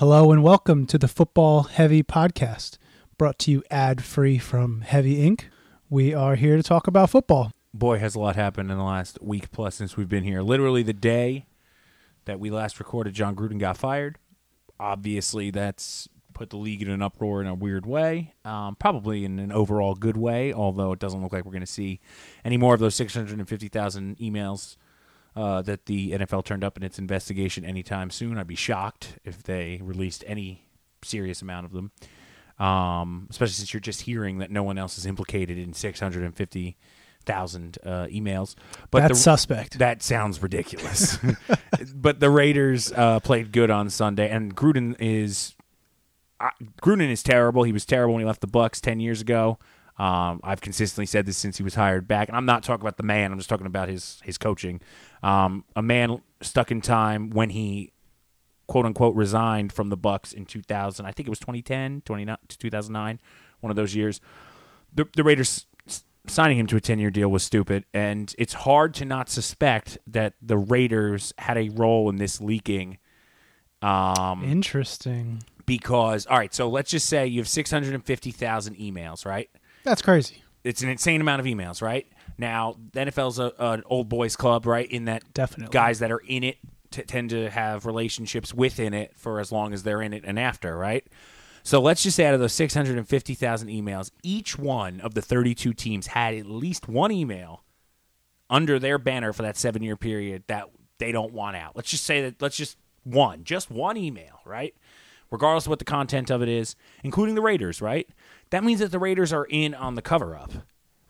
Hello and welcome to the Football Heavy Podcast, brought to you ad free from Heavy Inc. We are here to talk about football. Boy, has a lot happened in the last week plus since we've been here. Literally the day that we last recorded, John Gruden got fired. Obviously, that's put the league in an uproar in a weird way, um, probably in an overall good way, although it doesn't look like we're going to see any more of those 650,000 emails uh, that the NFL turned up in its investigation anytime soon. I'd be shocked if they released any serious amount of them, um, especially since you're just hearing that no one else is implicated in 650,000 uh, emails. But That's the, suspect. that sounds ridiculous. but the Raiders uh, played good on Sunday, and Gruden is uh, Gruden is terrible. He was terrible when he left the Bucs ten years ago. Um, I've consistently said this since he was hired back, and I'm not talking about the man. I'm just talking about his his coaching. Um, a man stuck in time when he quote unquote resigned from the Bucs in 2000. I think it was 2010, 29 2009, one of those years. The, the Raiders signing him to a 10 year deal was stupid, and it's hard to not suspect that the Raiders had a role in this leaking. Um, Interesting. because all right, so let's just say you have 650,000 emails, right? That's crazy. It's an insane amount of emails, right? Now, the NFL's a, an old boys club, right? In that Definitely. guys that are in it t- tend to have relationships within it for as long as they're in it and after, right? So let's just say out of those 650,000 emails, each one of the 32 teams had at least one email under their banner for that seven year period that they don't want out. Let's just say that, let's just one, just one email, right? Regardless of what the content of it is, including the Raiders, right? That means that the Raiders are in on the cover up,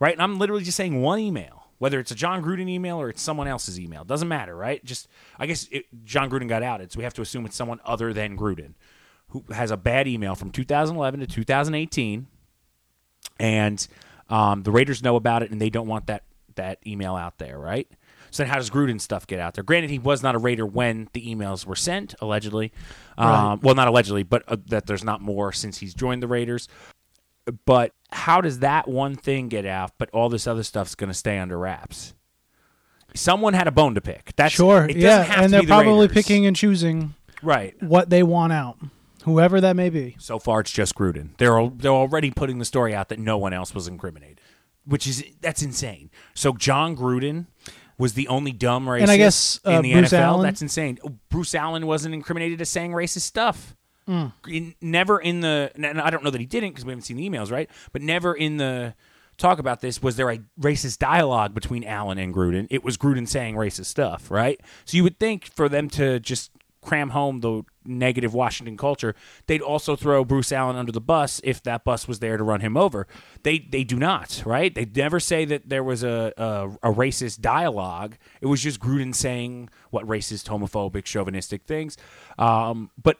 right? And I'm literally just saying one email, whether it's a John Gruden email or it's someone else's email. Doesn't matter, right? Just, I guess it, John Gruden got outed, so we have to assume it's someone other than Gruden who has a bad email from 2011 to 2018 and um, the Raiders know about it, and they don't want that that email out there, right? So then, how does Gruden stuff get out there? Granted, he was not a Raider when the emails were sent, allegedly. Um, Right. Well, not allegedly, but uh, that there's not more since he's joined the Raiders. But how does that one thing get out? But all this other stuff's going to stay under wraps. Someone had a bone to pick. That's Sure. It Yeah. have And to they're the probably Raiders. picking and choosing right. what they want out, whoever that may be. So far, it's just Gruden. They're they're already putting the story out that no one else was incriminated, which is that's insane. So John Gruden was the only dumb racist And I guess, uh, in the Bruce NFL. Allen? That's insane. Bruce Allen wasn't incriminated as saying racist stuff. Hmm. In- never in the. And I don't know that he didn't because we haven't seen the emails, right? But never in the talk about this was there a racist dialogue between Allen and Gruden. It was Gruden saying racist stuff, right? So you would think for them to just cram home the negative Washington culture, they'd also throw Bruce Allen under the bus if that bus was there to run him over. They they do not, right? They never say that there was a a, a racist dialogue. It was just Gruden saying what racist, homophobic, chauvinistic things. Um, but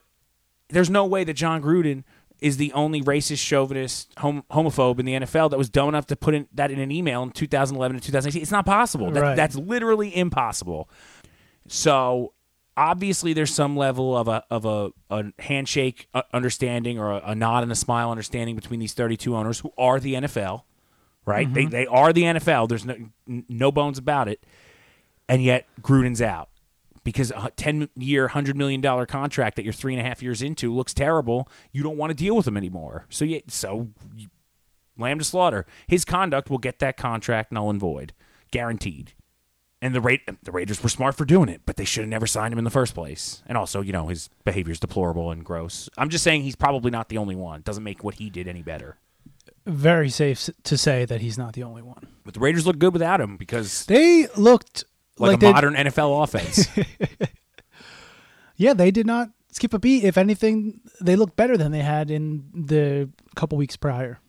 there's no way that John Gruden is the only racist, chauvinist, hom- homophobe in the NFL that was dumb enough to put in, that in an email in 2011 and 2018. It's not possible. That, Right. That's literally impossible. So obviously, there's some level of a of a, a handshake uh, understanding or a, a nod and a smile understanding between these 32 owners who are the NFL. Right? They they are the NFL. There's no no bones about it. And yet Gruden's out because a 10 year, $100 million contract that you're three and a half years into looks terrible. You don't want to deal with him anymore. So, yeah, so you, lamb to slaughter. His conduct will get that contract null and void, guaranteed. And the Ra- the Raiders were smart for doing it, but they should have never signed him in the first place. And also, you know, his behavior is deplorable and gross. I'm just saying he's probably not the only one. Doesn't make what he did any better. Very safe to say that he's not the only one. But the Raiders look good without him because They looked like, like, a modern NFL offense. yeah, they did not skip a beat. If anything, they looked better than they had in the couple weeks prior.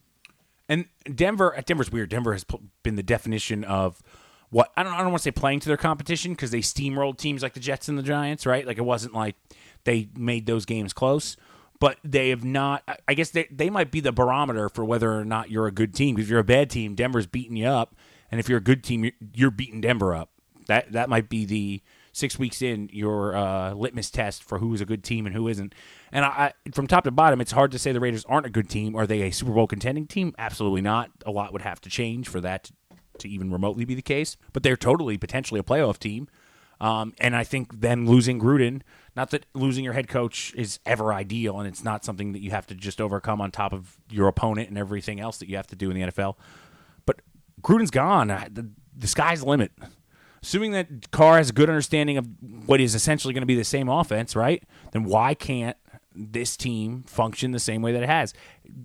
And Denver, at Denver's weird. Denver has been the definition of what I don't. I don't want to say playing to their competition because they steamrolled teams like the Jets and the Giants, right? Like it wasn't like they made those games close, but they have not. I- I guess they they might be the barometer for whether or not you're a good team. If you're a bad team, Denver's beating you up, and if you're a good team, you're, you're beating Denver up. That that might be the six weeks in your uh, litmus test for who is a good team and who isn't. And I, I, from top to bottom, it's hard to say the Raiders aren't a good team. Are they a Super Bowl contending team? Absolutely not. A lot would have to change for that to, to even remotely be the case. But they're totally potentially a playoff team. Um, and I think them losing Gruden, not that losing your head coach is ever ideal, and it's not something that you have to just overcome on top of your opponent and everything else that you have to do in the NFL. But Gruden's gone. The, the sky's the limit. Assuming that Carr has a good understanding of what is essentially going to be the same offense, right? Then why can't this team function the same way that it has?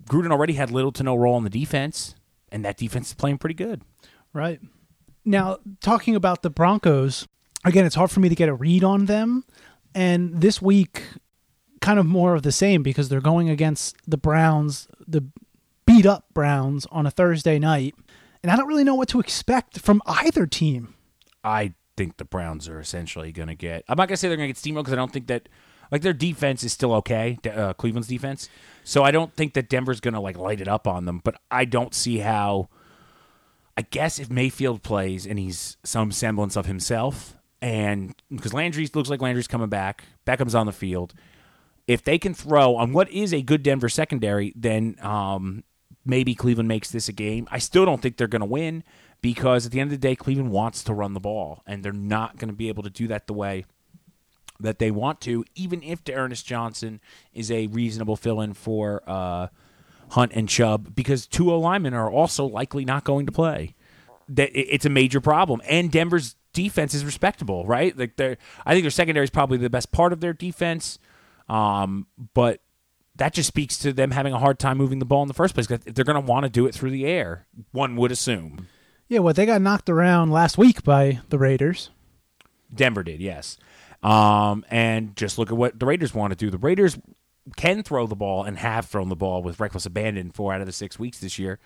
Gruden already had little to no role in the defense, and that defense is playing pretty good. Right. Now, talking about the Broncos, again, it's hard for me to get a read on them. And this week, kind of more of the same because they're going against the Browns, the beat up Browns on a Thursday night. And I don't really know what to expect from either team. I think the Browns are essentially going to get. I'm not going to say they're going to get steamrolled because I don't think that. Like their defense is still okay, uh, Cleveland's defense. So I don't think that Denver's going to like light it up on them. But I don't see how. I guess if Mayfield plays and he's some semblance of himself, and because Landry looks like Landry's coming back, Beckham's on the field. If they can throw on what is a good Denver secondary, then um, maybe Cleveland makes this a game. I still don't think they're going to win because at the end of the day, Cleveland wants to run the ball, and they're not going to be able to do that the way that they want to, even if Ernest Johnson is a reasonable fill in for uh, Hunt and Chubb, because two O linemen are also likely not going to play. It's a major problem, and Denver's defense is respectable, right? Like they I think their secondary is probably the best part of their defense, um, but that just speaks to them having a hard time moving the ball in the first place. If they're going to want to do it through the air, one would assume. Yeah, well, they got knocked around last week by the Raiders. Denver did, yes. Um, and just look at what the Raiders want to do. The Raiders can throw the ball and have thrown the ball with reckless abandon four out of the six weeks this year,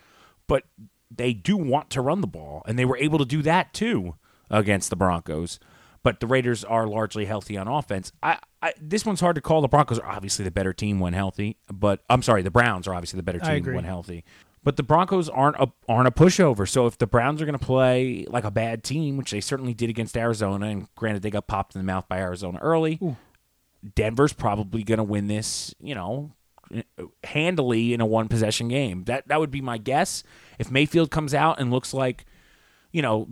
but they do want to run the ball, and they were able to do that too against the Broncos. But the Raiders are largely healthy on offense. I, I this one's hard to call. The Broncos are obviously the better team when healthy, but I'm sorry, the Browns are obviously the better team when healthy. But the Broncos aren't a aren't a pushover. So if the Browns are going to play like a bad team, which they certainly did against Arizona, and granted they got popped in the mouth by Arizona early, Ooh. Denver's probably going to win this. You know, handily in a one possession game. That that would be my guess. If Mayfield comes out and looks like, you know,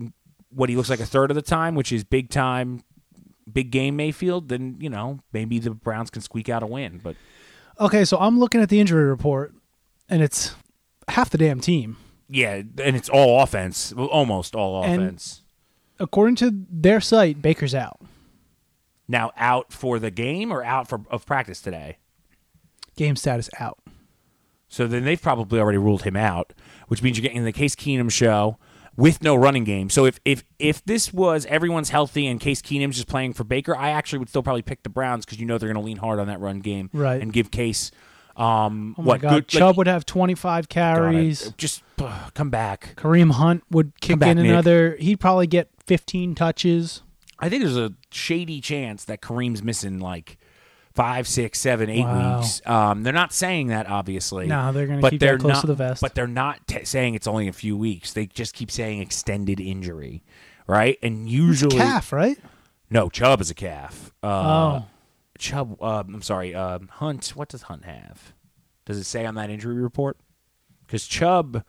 what he looks like a third of the time, which is big time, big game Mayfield, then you know maybe the Browns can squeak out a win. But okay, so I'm looking at the injury report, and it's half the damn team. Yeah, and it's all offense, almost all offense. And according to their site, Baker's out. Now out for the game or out for of practice today? Game status out. So then they've probably already ruled him out, which means you're getting the Case Keenum show with no running game. So if if if this was everyone's healthy and Case Keenum's just playing for Baker, I actually would still probably pick the Browns because you know they're going to lean hard on that run game, right. And give Case um, oh what God. good Chubb like, would have 25 carries. God, just uh, come back. Kareem Hunt would kick back, in Nick. another. He'd probably get 15 touches. I think there's a shady chance that Kareem's missing like five, six, seven, eight wow. weeks. Um, they're not saying that obviously. No, they're going to keep that close not, to the vest. But they're not t- saying it's only a few weeks. They just keep saying extended injury, right? And usually calf, right? No, Chubb is a calf. Uh, oh, Chubb. Uh, I'm sorry. Uh, Hunt. What does Hunt have? Does it say on that injury report? Because Chubb.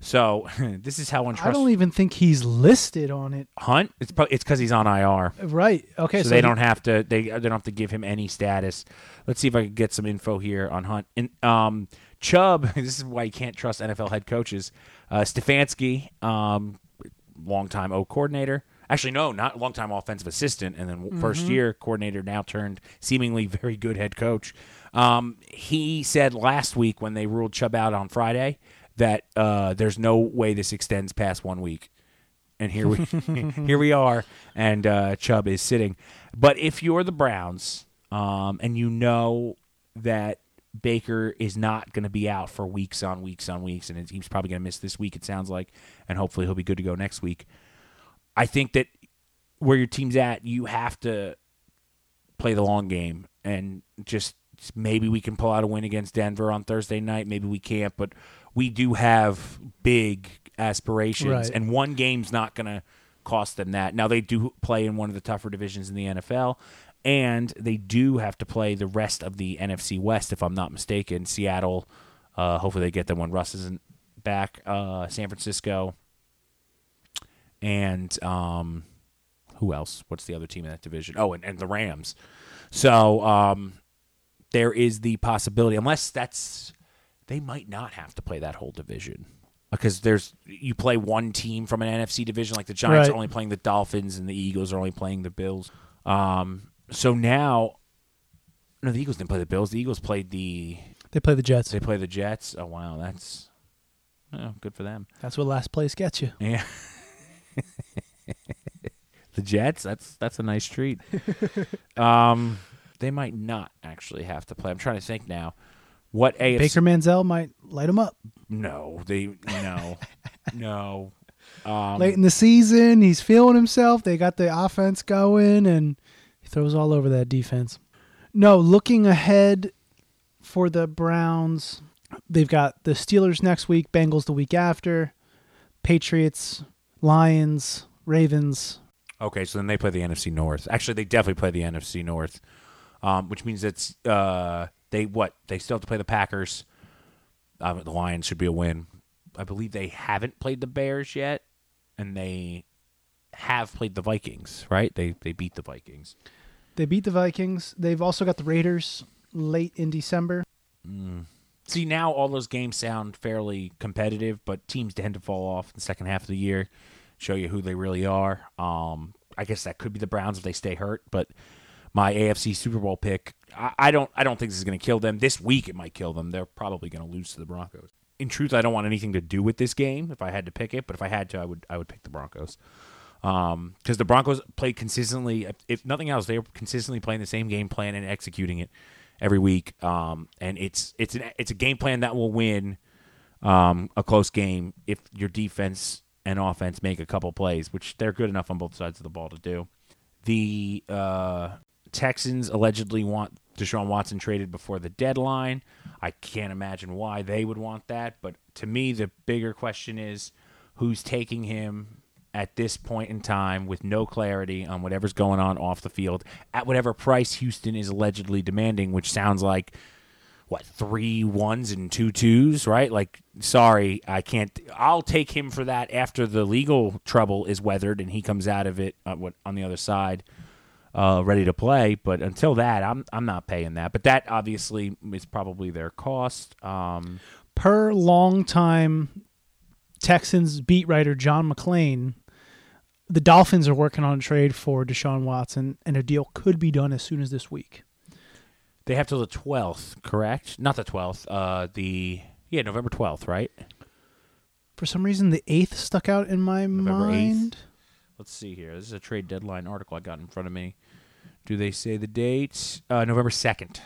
So this is how untrustworthy. I don't even think he's listed on it. Hunt. It's pro- it's because he's on IR. Right. Okay. So, so they he- don't have to. They they don't have to give him any status. Let's see if I can get some info here on Hunt. And um, Chubb. This is why you can't trust NFL head coaches. Uh, Stefanski, um, longtime O coordinator. Actually, no, not longtime offensive assistant, and then first year coordinator. Now turned seemingly very good head coach. Um, he said last week when they ruled Chubb out on Friday that uh, there's no way this extends past one week. And here we here we are, and uh, Chubb is sitting. But if you're the Browns, um, and you know that Baker is not going to be out for weeks on weeks on weeks, and he's probably going to miss this week. It sounds like, and hopefully he'll be good to go next week. I think that where your team's at, you have to play the long game and just maybe we can pull out a win against Denver on Thursday night. Maybe we can't, but we do have big aspirations, Right. and one game's not going to cost them that. Now they do play in one of the tougher divisions in the NFL, and they do have to play the rest of the NFC West, if I'm not mistaken. Seattle, uh, hopefully they get them when Russ isn't back. Uh, San Francisco, and um, who else? What's the other team in that division? Oh, and, and the Rams. So um, there is the possibility, unless that's they might not have to play that whole division because there's you play one team from an NFC division, like the Giants Right. are only playing the Dolphins and the Eagles are only playing the Bills. Um, so now, no, the Eagles didn't play the Bills. The Eagles played the They play the Jets. they play the Jets. Oh wow, that's oh, good for them. That's what last place gets you. Yeah. the Jets, that's that's a nice treat. um they might not actually have to play. I'm trying to think now. What AFC Baker Manziel might light them up No, they no. no. Um late in the season. He's feeling himself. They got the offense going, and he throws all over that defense. No, looking ahead for the Browns, they've got the Steelers next week, Bengals the week after, Patriots, Lions, Ravens. Okay, so then they play the NFC North. Actually, they definitely play the NFC North. Um, which means it's uh they what? They still have to play the Packers. Um, the Lions should be a win. I believe they haven't played the Bears yet, and they have played the Vikings, right? They they beat the Vikings. They beat the Vikings. They've also got the Raiders late in December. See, now all those games sound fairly competitive, but teams tend to fall off in the second half of the year, show you who they really are. Um, I guess that could be the Browns if they stay hurt, but my AFC Super Bowl pick, I, I don't, I don't think this is going to kill them. This week it might kill them. They're probably going to lose to the Broncos. In truth, I don't want anything to do with this game if I had to pick it, but if I had to, I would, I would pick the Broncos. Um, because the Broncos played consistently. If, nothing else, they were consistently playing the same game plan and executing it every week. Um, and it's it's an, it's a game plan that will win um, a close game if your defense and offense make a couple plays, which they're good enough on both sides of the ball to do. The uh, Texans allegedly want Deshaun Watson traded before the deadline. I can't imagine why they would want that, but to me, the bigger question is who's taking him at this point in time with no clarity on whatever's going on off the field at whatever price Houston is allegedly demanding, which sounds like what three ones and two twos, right? Like, sorry, I can't. I'll take him for that after the legal trouble is weathered and he comes out of it uh, what on the other side, uh, ready to play. But until that, I'm I'm not paying that. But that obviously is probably their cost. Um, Per longtime Texans beat writer John McClain, the Dolphins are working on a trade for Deshaun Watson, and a deal could be done as soon as this week. They have till the twelfth, correct? Not the twelfth. Uh, the yeah, November twelfth, right? For some reason, the eighth stuck out in my November 8th? mind. Let's see here. This is a trade deadline article I got in front of me. Do they say the date? Uh, November second.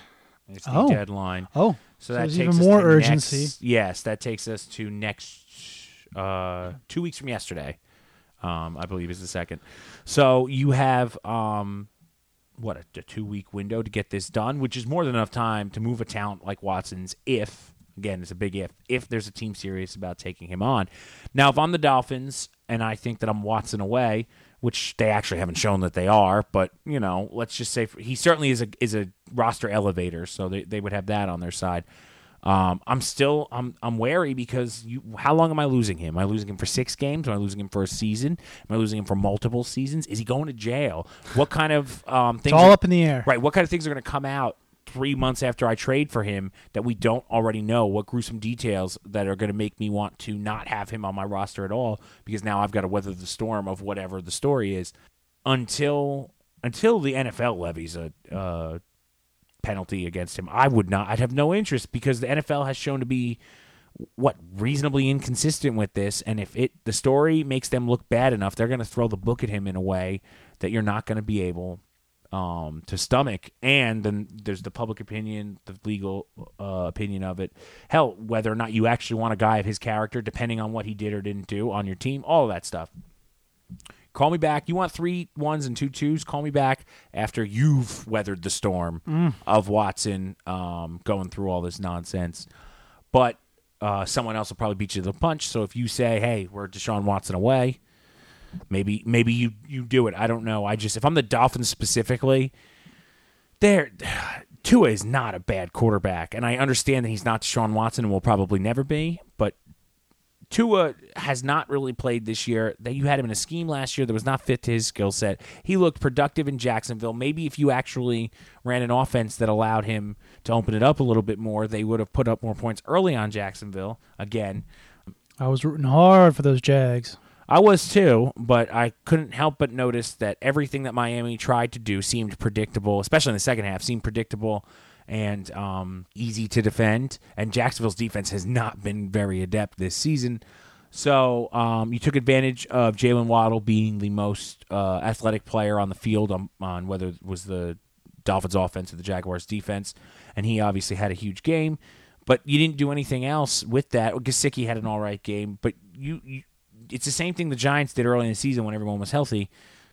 It's the Oh. deadline. Oh, So, So that takes even us more to urgency. next- yes, that takes us to next uh, two weeks from yesterday. Um, I believe is the second. So you have um, what a, a two week window to get this done, which is more than enough time to move a talent like Watson's. If again, it's a big if. If there's a team serious about taking him on, now if I'm the Dolphins and I think that I'm Watson away, which they actually haven't shown that they are, but you know, let's just say he certainly is a is a roster elevator, so they, they would have that on their side. Um, I'm still I'm I'm wary because you how long am I losing him? Am I losing him for six games? Am I losing him for a season? Am I losing him for multiple seasons? Is he going to jail? What kind of um, it's things all are- up in the air. Right. What kind of things are going to come out three months after I trade for him that we don't already know? What gruesome details that are going to make me want to not have him on my roster at all? Because now I've got to weather the storm of whatever the story is until until the NFL levies a uh, penalty against him. I would not. I'd have no interest because the NFL has shown to be what reasonably inconsistent with this and if it the story makes them look bad enough they're going to throw the book at him in a way that you're not going to be able um, to stomach and then there's the public opinion the legal uh, opinion of it hell whether or not you actually want a guy of his character depending on what he did or didn't do on your team all that stuff call me back you want three ones and two twos call me back after you've weathered the storm of watson um, going through all this nonsense but uh, someone else will probably beat you to the punch. So if you say, "Hey, we're Deshaun Watson away," maybe maybe you you do it. I don't know. I just if I'm the Dolphins specifically, there Tua is not a bad quarterback, and I understand that he's not Deshaun Watson and will probably never be. Tua has not really played this year. That you had him in a scheme last year that was not fit to his skill set. He looked productive in Jacksonville. Maybe if you actually ran an offense that allowed him to open it up a little bit more, they would have put up more points early on Jacksonville. Again, I was rooting hard for those Jags. I was too, but I couldn't help but notice that everything that Miami tried to do seemed predictable, especially in the second half, seemed predictable and um, easy to defend. And Jacksonville's defense has not been very adept this season. So um, you took advantage of Jaylen Waddle being the most uh, athletic player on the field on, on whether it was the Dolphins offense or the Jaguars defense, and he obviously had a huge game. But you didn't do anything else with that. Gesicki had an all right game, but you, you it's the same thing the Giants did early in the season when everyone was healthy.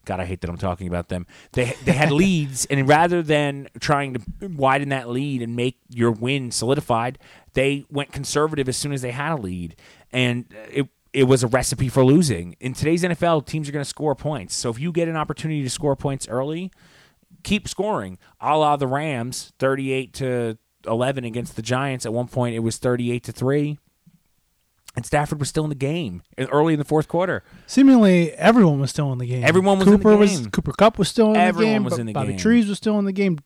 God, I hate that I'm talking about them. They they had leads, and rather than trying to widen that lead and make your win solidified, they went conservative as soon as they had a lead, and it it was a recipe for losing. In today's NFL, teams are going to score points. So if you get an opportunity to score points early, keep scoring. A la the Rams, 38 to 11 against the Giants. At one point, it was 38 to three and Stafford was still in the game early in the fourth quarter. Seemingly, everyone was still in the game. Everyone was Cooper in the was. Cooper Kupp was still in Everyone the game. was in the Bobby game. Trees was still in the game.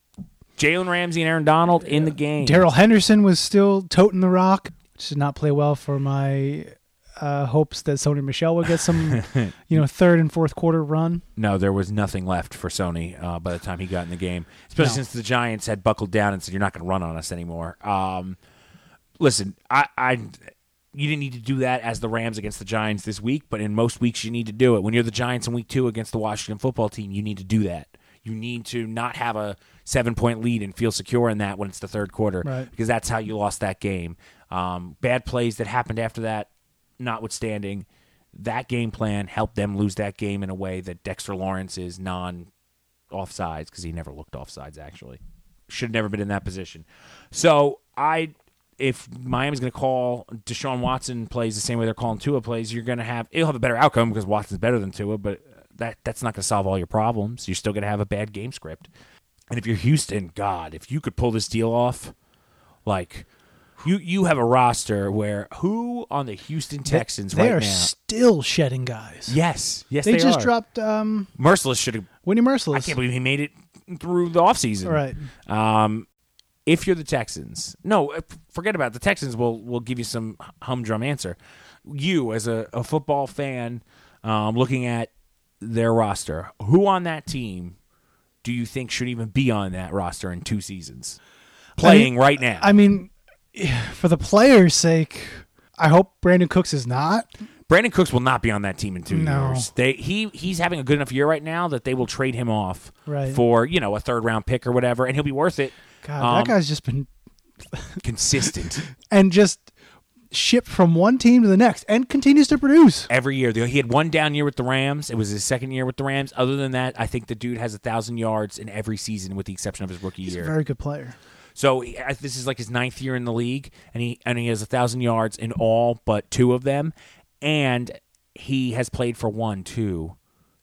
Jalen Ramsey and Aaron Donald in the game. Darrell Henderson was still toting the rock. Which did not play well for my uh, hopes that Sony Michel would get some, you know, third and fourth quarter run. No, there was nothing left for Sony uh, by the time he got in the game, especially No. since the Giants had buckled down and said, "You're not going to run on us anymore." Um, listen, I, I, you didn't need to do that as the Rams against the Giants this week, but in most weeks you need to do it. When you're the Giants in Week Two against the Washington Football Team, you need to do that. You need to not have a seven point lead and feel secure in that when it's the third quarter, Right. because that's how you lost that game. Um, bad plays that happened after that, notwithstanding, that game plan helped them lose that game in a way that Dexter Lawrence is non offsides because he never looked offsides actually. Should have never been in that position. So I if Miami's going to call Deshaun Watson plays the same way they're calling Tua plays, you're going to have it'll have a better outcome because Watson's better than Tua, but that that's not going to solve all your problems. You're still going to have a bad game script. And if you're Houston, God, if you could pull this deal off, like you you have a roster where who on the Houston Texans they right are now? still shedding guys. yes, yes, they, they, just are. dropped um, Mercilus should have. Winnie Mercilus. I can't believe he made it through the offseason. Right. Um, if you're the Texans, no, uh, forget about it. the Texans. Will will give you some humdrum answer. You as a, a football fan, um, looking at their roster, who on that team do you think should even be on that roster in two seasons, playing right now? I mean, for the players' sake, I hope Brandin Cooks is not. Brandin Cooks will not be on that team in two No. years. They he he's having a good enough year right now that they will trade him off Right. for you know a third round pick or whatever, and he'll be worth it. God, Um, that guy's just been consistent and just shipped from one team to the next and continues to produce. every year. He had one down year with the Rams. It was his second year with the Rams. Other than that, I think the dude has a thousand yards in every season, with the exception of his rookie He's a year. very good player. So this is like his ninth year in the league, and he and he has a thousand yards in all but two of them, and he has played for one, two,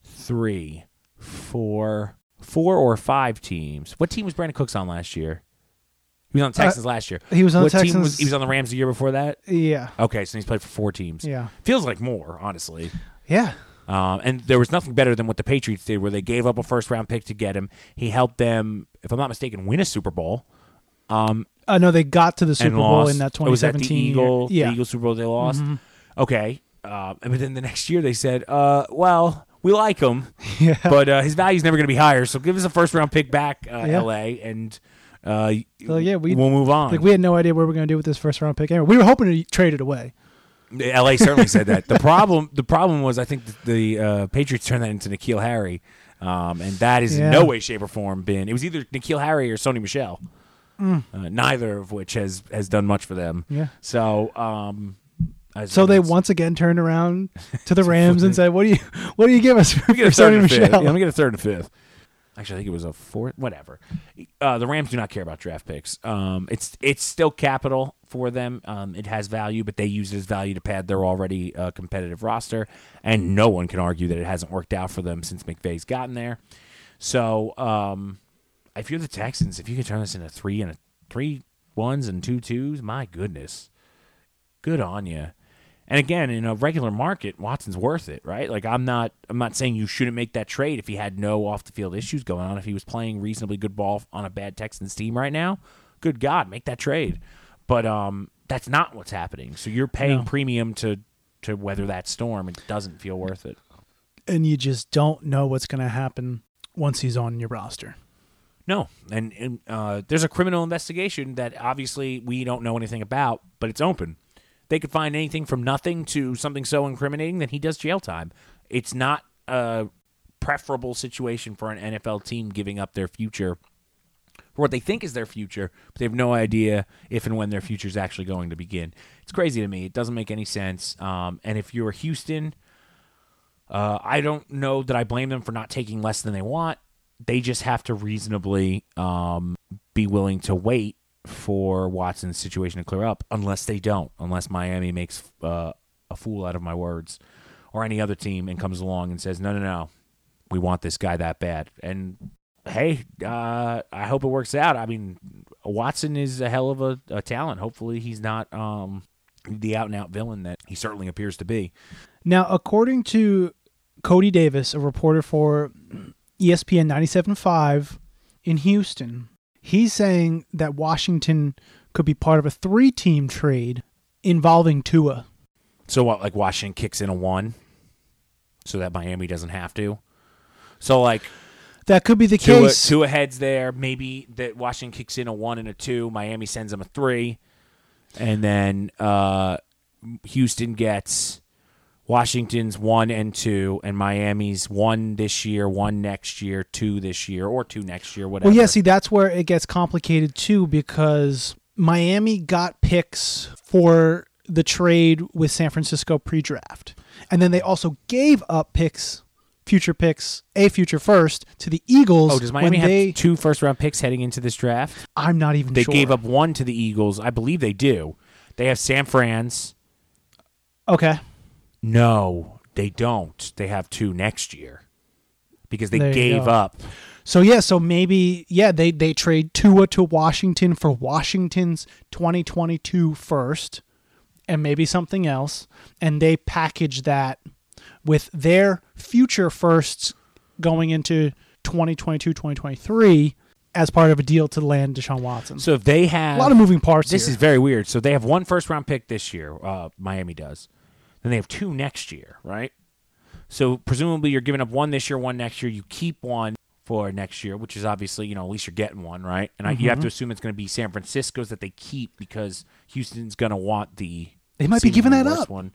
three, four, four or five teams. What team was Brandin Cooks on last year? He was on the Texans last year. Uh, he was on the what Team was, he was on the Rams the year before that. Yeah. Okay, so he's played for four teams. Yeah. feels like more, honestly. Yeah. Um, and there was nothing better than what the Patriots did, where they gave up a first round pick to get him. He helped them, if I'm not mistaken, win a Super Bowl. Um, Uh, no, they got to the Super Bowl in that Oh, was that 2017 the Eagle. Yeah. the Eagle Super Bowl they lost? Mhm. Okay. Uh, but then the next year they said, uh, well, we like him, Yeah. but uh, his value's never going to be higher. So give us a first round pick back, uh, Yeah. LA, and uh, So, yeah, we- we'll move on. like we had no idea what we were going to do with this first round pick. Anyway, we were hoping to trade it away. LA certainly said that. The problem, the problem was, I think the, the uh, Patriots turned that into N'Keal Harry, um, and that is Yeah. in no way, shape, or form been. It was either N'Keal Harry or Sony Michel, Mm. uh, neither of which has has done much for them. Yeah. So, um, I So they once again turned around to the Rams and said, "What do you, what do you give us for, Let me get a for third Sony and a fifth. Michel?" Yeah, let me get a third and fifth. Actually, I think it was a fourth. Whatever. Uh, the Rams do not care about draft picks. Um, it's it's still capital for them. Um, it has value, but they use it as value to pad their already uh, competitive roster, and no one can argue that it hasn't worked out for them since McVay's gotten there. So, um, if you're the Texans, if you can turn this into three and a three ones and two twos, my goodness, good on you. And again, in a regular market, Watson's worth it, right? Like I'm not I'm not saying you shouldn't make that trade if he had no off the field issues going on. If he was playing reasonably good ball on a bad Texans team right now, good God, make that trade. But um that's not what's happening. So you're paying No. premium to to weather that storm. It doesn't feel worth it. And you just don't know what's going to happen once he's on your roster. No, and, and uh, there's a criminal investigation that obviously we don't know anything about, but it's open. They could find anything from nothing to something so incriminating that he does jail time. It's not a preferable situation for an NFL team giving up their future for what they think is their future, but they have no idea if and when their future is actually going to begin. It's crazy to me. It doesn't make any sense. Um, and if you're Houston, uh, I don't know that I blame them for not taking less than they want. They just have to reasonably um, be willing to wait for Watson's situation to clear up, unless they don't, unless Miami makes uh, a fool out of my words, or any other team and comes along and says, no, no, no, we want this guy that bad. And hey, uh, I hope it works out. I mean, Watson is a hell of a, a talent. Hopefully, he's not um, the out and out villain that he certainly appears to be. Now, according to Cody Davis, a reporter for ESPN 97.5 in Houston, he's saying that Washington could be part of a three team trade involving Tua. So what? Like Washington kicks in a one, so that Miami doesn't have to. So like That could be the two case. two aheads there. Maybe that Washington kicks in a one and a two. Miami sends them a three, and then uh, Houston gets Washington's one and two, and Miami's one this year, one next year, two this year, or two next year, whatever. Well, yeah, see, that's where it gets complicated too because Miami got picks for the trade with San Francisco pre draft. And then they also gave up picks, future picks, a future first to the Eagles. Oh, does Miami when have they, two first round picks heading into this draft? I'm not even They sure. gave up one to the Eagles. I believe they do. They have San Fran's. Okay. No, they don't. They have two next year because they There you gave go. up. So yeah, so maybe yeah, they they trade Tua to Washington for Washington's 2022 first and maybe something else and they package that with their future firsts going into 2022-2023 as part of a deal to land Deshaun Watson. So if they have a lot of moving parts this here. is very weird. So they have one first round pick this year. Uh, Miami does. Then they have two next year, right? So presumably you're giving up one this year, one next year. You keep one for next year, which is obviously you know at least you're getting one, right? And I, you Mm-hmm. have to assume it's going to be San Francisco's that they keep because Houston's going to want the. They might be giving that up. One.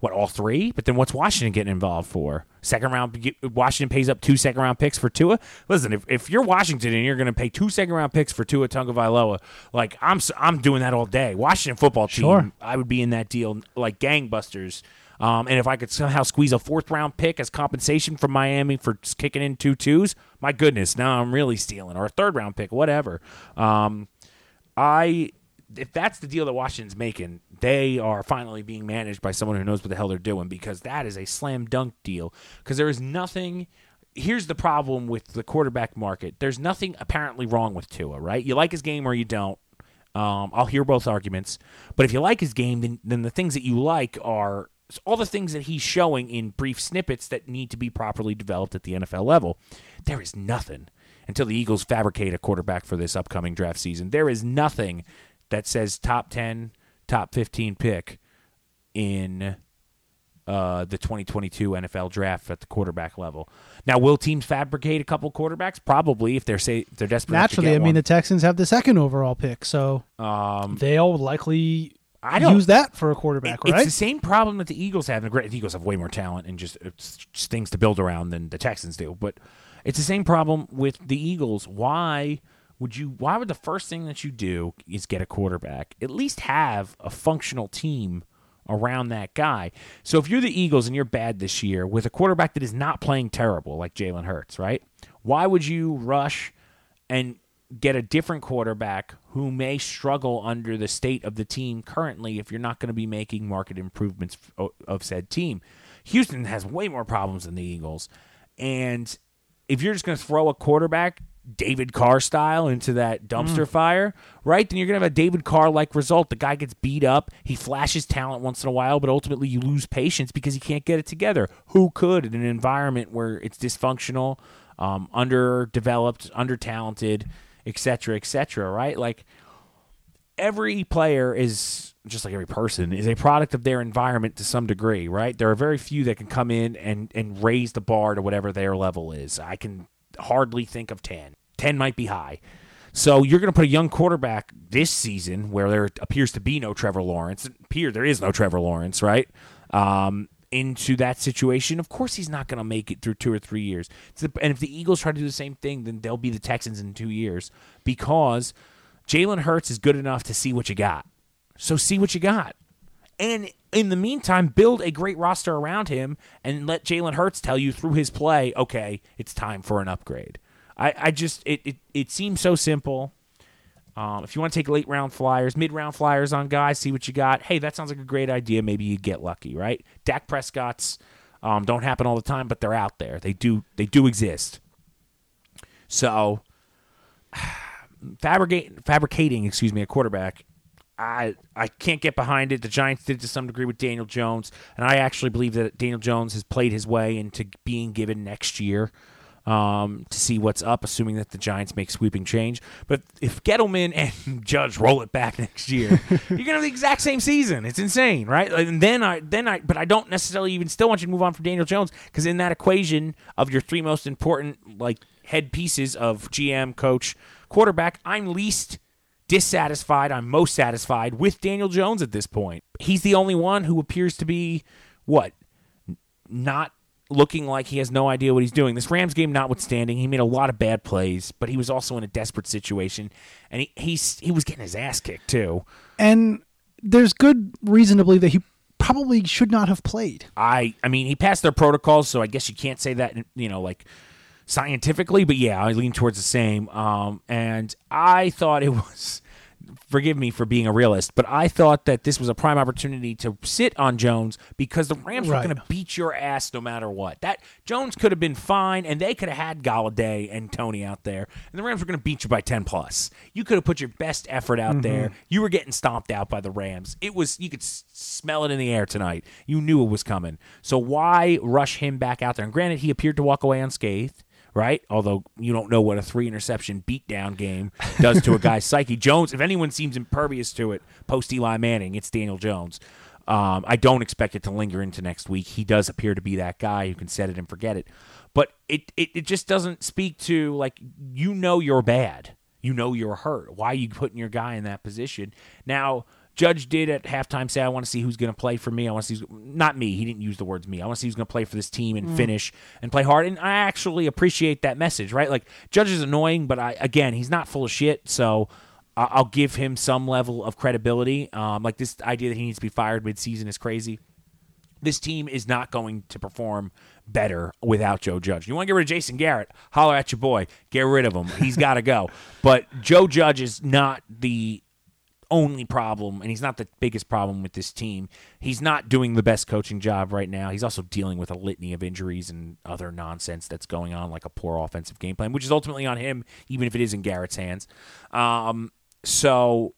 What all three? But then what's Washington getting involved for? Second round. Washington pays up two second round picks for Tua. Listen, if, if you're Washington and you're going to pay two second round picks for Tua Tagovailoa, like I'm I'm doing that all day. Washington football team, Sure. I would be in that deal like gangbusters. Um, and if I could somehow squeeze a fourth round pick as compensation from Miami for kicking in two twos, my goodness, now I'm really stealing. Or a third round pick, whatever. Um, I if that's the deal that Washington's making, they are finally being managed by someone who knows what the hell they're doing because that is a slam dunk deal. Because there is nothing. Here's the problem with the quarterback market. There's nothing apparently wrong with Tua, right? You like his game or you don't. Um, I'll hear both arguments, but if you like his game, then then the things that you like are all the things that he's showing in brief snippets that need to be properly developed at the NFL level. There is nothing until the Eagles fabricate a quarterback for this upcoming draft season. There is nothing that says top 10, top 15 pick in uh, the 2022 NFL draft at the quarterback level. Now, will teams fabricate a couple quarterbacks? Probably if they're say if they're desperate. Naturally, I mean the. Texans have the second overall pick, so um, they'll likely I don't use that for a quarterback, It's right? the same problem that the Eagles have. And the Eagles have way more talent and just, it's just things to build around than the Texans do. But it's the same problem with the Eagles. Why would you? Why would the first thing that you do is get a quarterback? At least have a functional team around that guy. So if you're the Eagles and you're bad this year with a quarterback that is not playing terrible like Jalen Hurts, right? Why would you rush and get a different quarterback who may struggle under the state of the team currently if you're not going to be making market improvements of said team. Houston has way more problems than the Eagles. And if you're just going to throw a quarterback David Carr style into that dumpster Mm. fire, right? Then you're gonna have a David Carr like result. The guy gets beat up, he flashes talent once in a while, but ultimately you lose patience because he can't get it together. Who could in an environment where it's dysfunctional, um, underdeveloped, under talented, et cetera, et cetera, right? Like every player is just like every person is a product of their environment to some degree, right? There are very few that can come in and and raise the bar to whatever their level is. I can hardly think of 10. 10 might be high. So you're going to put a young quarterback this season where there appears to be no Trevor Lawrence. Appear there is no Trevor Lawrence, right? Um, into that situation, of course he's not going to make it through two or three years. And if the Eagles try to do the same thing, then they'll be the Texans in two years because Jalen Hurts is good enough to see what you got. So see what you got. And in the meantime, build a great roster around him and let Jalen Hurts tell you through his play, okay, it's time for an upgrade. I, I just it, it it seems so simple. Um, if you want to take late round flyers, mid round flyers on guys, see what you got. Hey, that sounds like a great idea. Maybe you get lucky, right? Dak Prescott's um, don't happen all the time, but they're out there. They do they do exist. So fabricate, fabricating, excuse me, a quarterback. I I can't get behind it. The Giants did to some degree with Daniel Jones, and I actually believe that Daniel Jones has played his way into being given next year um, to see what's up, assuming that the Giants make sweeping change. But if Gettleman and Judge roll it back next year, you're gonna have the exact same season. It's insane, right? And then I then I but I don't necessarily even still want you to move on from Daniel Jones because in that equation of your three most important like head pieces of GM, coach, quarterback, I'm least dissatisfied. I'm most satisfied with Daniel Jones at this point. He's the only one who appears to be what not looking like he has no idea what he's doing. This Rams game notwithstanding, he made a lot of bad plays, but he was also in a desperate situation, and he he's, he was getting his ass kicked too. And there's good reason to believe that he probably should not have played. I I mean, he passed their protocols, so I guess you can't say that you know like scientifically, but yeah, I lean towards the same. Um, and I thought it was. Forgive me for being a realist, but I thought that this was a prime opportunity to sit on Jones because the Rams Right. were going to beat your ass no matter what. That Jones could have been fine, and they could have had Golladay and Toney out there, and the Rams were going to beat you by ten plus. You could have put your best effort out there. Mm-hmm. You were getting stomped out by the Rams. It was you could s- smell it in the air tonight. You knew it was coming. So why rush him back out there? And granted, he appeared to walk away unscathed. Right, although you don't know what a three interception beatdown game does to a guy's psyche. Jones, if anyone seems impervious to it post Eli Manning, it's Daniel Jones. Um, I don't expect it to linger into next week. He does appear to be that guy who can set it and forget it. But it, it, it just doesn't speak to, like, you know you're bad. You know you're hurt. Why are you putting your guy in that position? Now, Judge did at halftime say, I want to see who's going to play for me. I want to see, who's, not me. He didn't use the words me. I want to see who's going to play for this team and finish and play hard. And I actually appreciate that message, right? Like, Judge is annoying, but I, again, he's not full of shit. So I'll give him some level of credibility. Um, like this idea that he needs to be fired midseason is crazy. This team is not going to perform better without Joe Judge. You want to get rid of Jason Garrett? Holler at your boy. Get rid of him. He's got to go. But Joe Judge is not the only problem, and he's not the biggest problem with this team. He's not doing the best coaching job right now. He's also dealing with a litany of injuries and other nonsense that's going on, like a poor offensive game plan, which is ultimately on him, even if it is in Garrett's hands. Um, so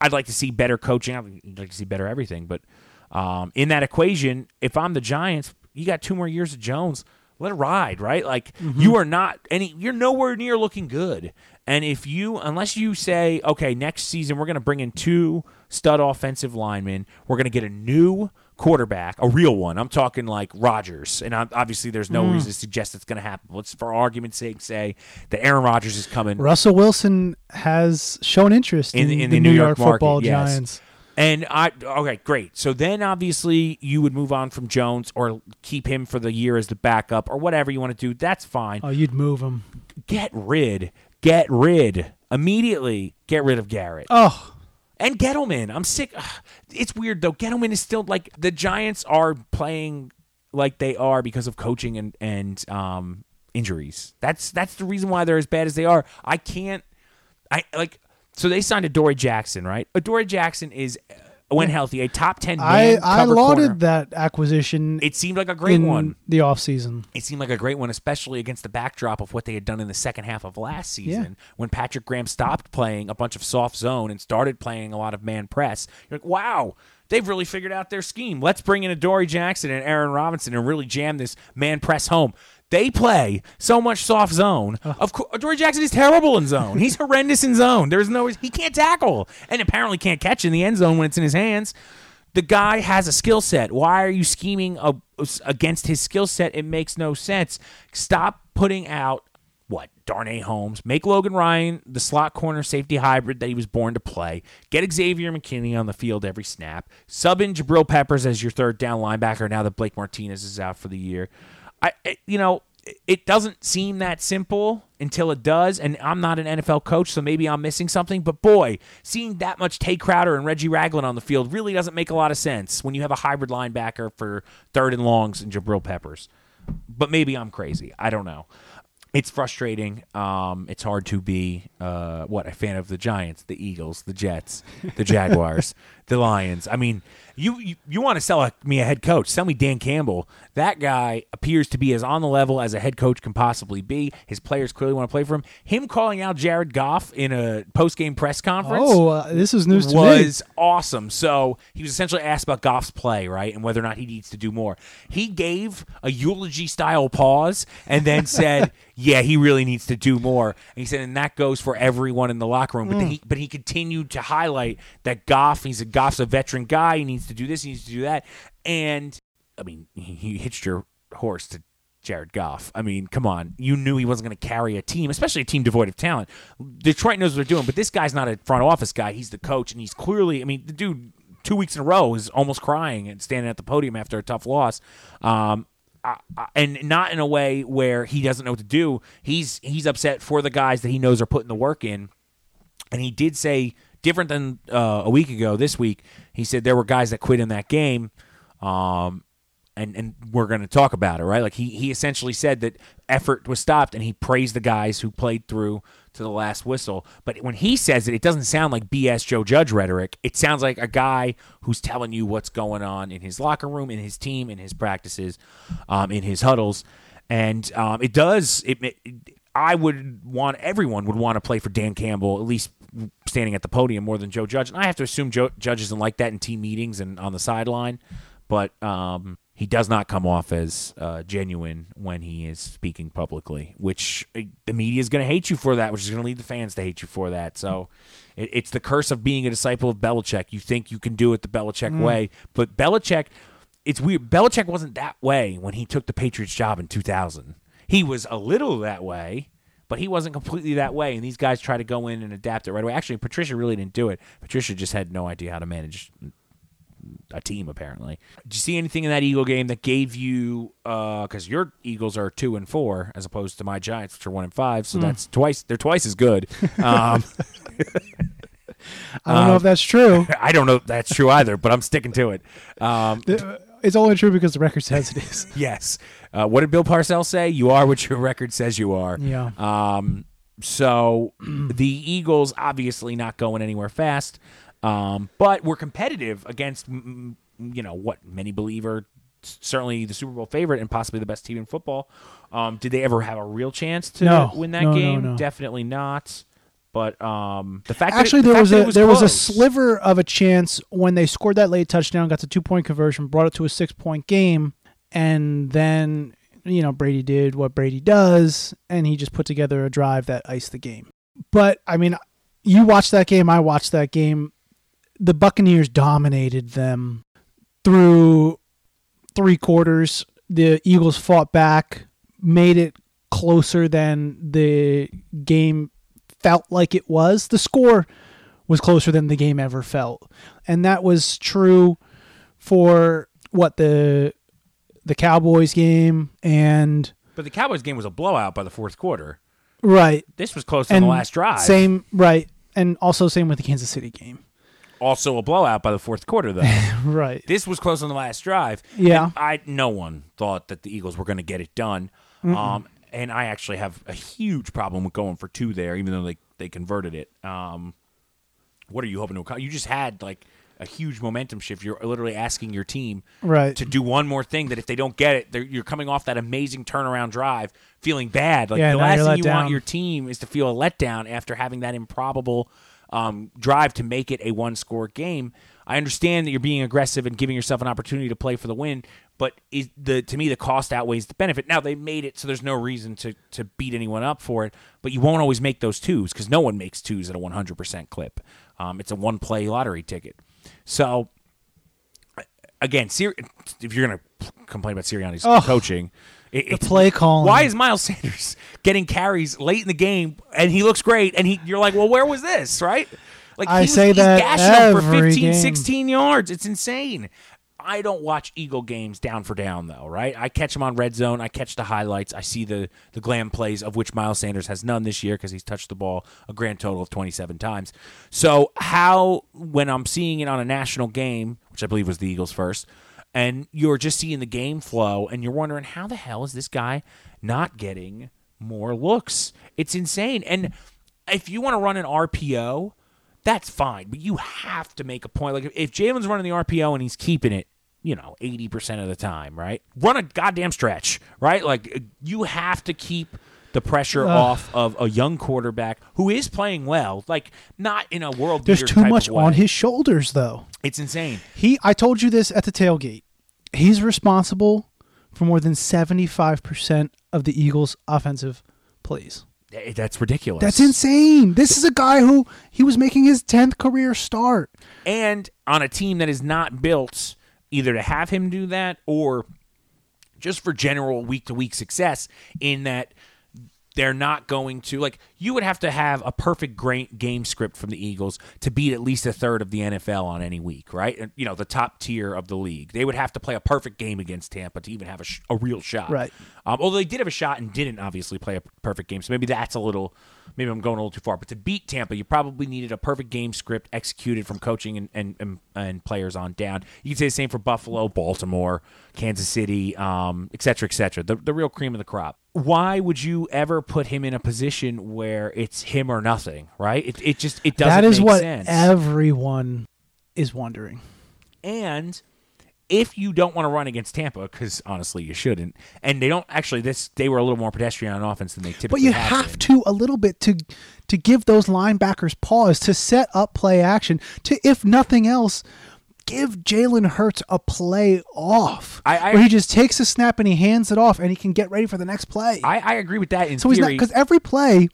I'd like to see better coaching. I'd like to see better everything. But um, in that equation, if I'm the Giants, you got two more years of Jones. Let it ride, right? Like you are not any. You're nowhere near looking good. And if you, unless you say, okay, next season we're going to bring in two stud offensive linemen, we're going to get a new quarterback, a real one. I'm talking like Rodgers, and I'm, obviously there's no mm. reason to suggest it's going to happen. Let's, for argument's sake, say that Aaron Rodgers is coming. Russell Wilson has shown interest in, In- in the, the New New York, York Football market, yes. Giants. And I okay, great. So then obviously you would move on from Jones or keep him for the year as the backup or whatever you want to do. That's fine. Oh, you'd move him. Get rid, get rid immediately. Get rid of Garrett Oh, and Gettleman. I'm sick. It's weird though. Gettleman is still like the Giants are playing like they are because of coaching and and um, injuries. That's that's the reason why they're as bad as they are. I can't. I like. So they signed Adoree Jackson, right? Adoree Jackson is when healthy, a top ten I I lauded corner. that acquisition It seemed like a great in one. the offseason. It seemed like a great one, especially against the backdrop of what they had done in the second half of last season when Patrick Graham stopped playing a bunch of soft zone and started playing a lot of man press. You're like, wow, they've really figured out their scheme. Let's bring in Adoree Jackson and Aaron Robinson and really jam this man press home. They play so much soft zone. Of course, Dory Jackson is terrible in zone. He's horrendous in zone. There's no he can't tackle and apparently can't catch in the end zone when it's in his hands. The guy has a skill set. Why are you scheming a, against his skill set? It makes no sense. Stop putting out what Darnay Holmes. Make Logan Ryan the slot corner safety hybrid that he was born to play. Get Xavier McKinney on the field every snap. Sub in Jabril Peppers as your third down linebacker now that Blake Martinez is out for the year. I, it- you know, it doesn't seem that simple until it does. And I'm not an NFL coach, so maybe I'm missing something. But boy, seeing that much Tae Crowder and Reggie Ragland on the field really doesn't make a lot of sense when you have a hybrid linebacker for third and longs and Jabril Peppers. But maybe I'm crazy. I don't know. It's frustrating. Um, it's hard to be uh, what a fan of the Giants, the Eagles, the Jets, the Jaguars, the Lions. I mean, you you, you want to sell a, me a head coach? Sell me Dan Campbell. That guy appears to be as on the level as a head coach can possibly be. His players clearly want to play for him. Him calling out Jared Goff in a post game press conference Oh, uh, this is news to me. was awesome. So he was essentially asked about Goff's play, right, and whether or not he needs to do more. He gave a eulogy style pause and then said, "Yeah, he really needs to do more." And he said, and that goes for everyone in the locker room. But then he, but he continued to highlight that Goff, he's a Goff's a veteran guy. He needs to do this, he needs to do that, and I mean, he, he hitched your horse to Jared Goff. I mean, come on. You knew he wasn't going to carry a team, especially a team devoid of talent. Detroit knows what they're doing, but this guy's not a front office guy. He's the coach, and he's clearly, I mean, the dude, two weeks in a row, is almost crying and standing at the podium after a tough loss. Um, and not in a way where he doesn't know what to do. He's he's upset for the guys that he knows are putting the work in. And he did say different than uh, a week ago. This week, he said there were guys that quit in that game, um, and and we're going to talk about it, right? Like he he essentially said that effort was stopped, and he praised the guys who played through to the last whistle. But when he says it, it doesn't sound like BS Joe Judge rhetoric. It sounds like a guy who's telling you what's going on in his locker room, in his team, in his practices, um, in his huddles, and um, it does it. it I would want everyone would want to play for Dan Campbell, at least standing at the podium more than Joe Judge. And I have to assume Joe Judge isn't like that in team meetings and on the sideline, but um, he does not come off as uh, genuine when he is speaking publicly, which uh, the media is going to hate you for that, which is going to lead the fans to hate you for that. So it, it's the curse of being a disciple of Belichick. You think you can do it the Belichick way, but Belichick, it's weird. Belichick wasn't that way when he took the Patriots job in 2000. He was a little that way, but he wasn't completely that way. And these guys try to go in and adapt it right away. Actually, Patricia really didn't do it. Patricia just had no idea how to manage a team. Apparently, did you see anything in that Eagle game that gave you? Because your Eagles are two and four, as opposed to my Giants, which are one and five. So that's twice. They're twice as good. Um, I don't know if that's true. I don't know if that's true either, but I'm sticking to it. Um, it's only true because the record says it is. yes. Uh, what did Bill Parcells say? You are what your record says you are. Yeah. Um, so the Eagles obviously not going anywhere fast, um, but we're competitive against you know what many believe are certainly the Super Bowl favorite and possibly the best team in football. Um, did they ever have a real chance to No. win that No, game? no. Definitely not. But um, the fact Actually, that it, the there fact was a was there was a sliver of a chance when they scored that late touchdown, got the two point conversion, brought it to a six point game, and then you know Brady did what Brady does, and he just put together a drive that iced the game. But I mean, you watched that game, I watched that game. The Buccaneers dominated them through three quarters. The Eagles fought back, made it closer than the game felt like it was. The score was closer than the game ever felt. And that was true for what the the Cowboys game and But the Cowboys game was a blowout by the fourth quarter. right This was close on and the last drive. Same right. And also same with the Kansas City game. Also a blowout by the fourth quarter, though. Right. this was close on the last drive. Yeah. And I no one thought that the Eagles were going to get it done. Um, and I actually have a huge problem with going for two there, even though they they converted it. Um, what are you hoping to accomplish? You just had like a huge momentum shift. You're literally asking your team Right. to do one more thing that if they don't get it, you're coming off that amazing turnaround drive feeling bad. Like Yeah, the last thing you down. want your team is to feel a letdown after having that improbable um, drive to make it a one score game. I understand that you're being aggressive and giving yourself an opportunity to play for the win, but is the to me the cost outweighs the benefit. Now they made it so there's no reason to to beat anyone up for it, but you won't always make those twos because no one makes twos at a 100% clip. Um, it's a one play lottery ticket. So again, Sir- if you're going to complain about Sirianni's Oh, coaching, it, it's play calling. Why is Miles Sanders getting carries late in the game and he looks great and he you're like, well, where was this, right? Like I was- say he's that gashing them for 15, game. 16 yards. It's insane. I don't watch Eagle games down for down though, right? I catch them on red zone. I catch the highlights. I see the the glam plays of which Miles Sanders has none this year because he's touched the ball a grand total of 27 times. So how when I'm seeing it on a national game, which I believe was the Eagles first, and you're just seeing the game flow and you're wondering how the hell is this guy not getting more looks? It's insane. And if you want to run an RPO, that's fine, but you have to make a point. Like if Jalen's running the RPO and he's keeping it, you know, eighty percent of the time, right? Run a goddamn stretch, right? Like you have to keep the pressure off of a young quarterback who is playing well, like not in a world. There's too much on his shoulders, though. It's insane. He, I told you this at the tailgate. He's responsible for more than 75% of the Eagles' offensive plays. Eh, That's ridiculous. That's insane. This is a guy who he was making his 10th career start. and on a team that is not built either to have him do that or just for general week to week success in that they're not going to like you would have to have a perfect game script from the Eagles to beat at least a third of the NFL on any week, right? And, You know, the top tier of the league. They would have to play a perfect game against Tampa to even have a, sh- a real shot. Right. Um, although they did have a shot and didn't obviously play a perfect game, so maybe that's a little. Maybe I'm going a little too far. But to beat Tampa, you probably needed a perfect game script executed from coaching and and, and, and players on down. You can say the same for Buffalo, Baltimore, Kansas City, um, et cetera, et cetera. The, the real cream of the crop. Why would you ever put him in a position where it's him or nothing? Right? It, it just it doesn't. that is what sense. everyone is wondering. And if you don't want to run against Tampa, because honestly you shouldn't, and they don't actually this they were a little more pedestrian on offense than they typically. But you have been. to a little bit to to give those linebackers pause to set up play action to if nothing else give Jalen Hurts a play off I- I- where he just takes a snap and he hands it off and he can get ready for the next play. I, I agree with that in so he's not theory. because every play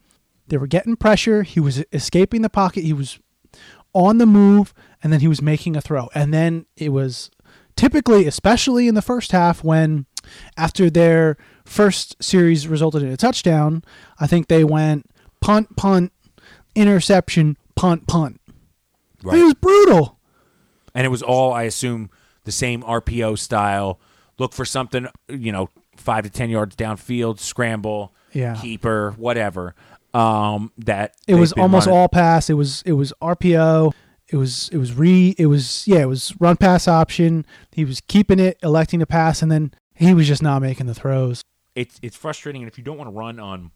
they were getting pressure, he was escaping the pocket, he was on the move, and then he was making a throw, and then it was typically, especially in the first half, when after their first series resulted in a touchdown, I think they went punt, punt, interception, punt, punt. Right. It was brutal. and it was all I assume the same RPO style. Look for something, you know, five to ten yards downfield, scramble, Yeah. keeper, whatever. Um, that It was almost running. all pass. It was it was RPO. It was it was re it was yeah, it was run pass option. He was keeping it, electing to pass, and then he was just not making the throws. It's it's frustrating, and if you don't want to run on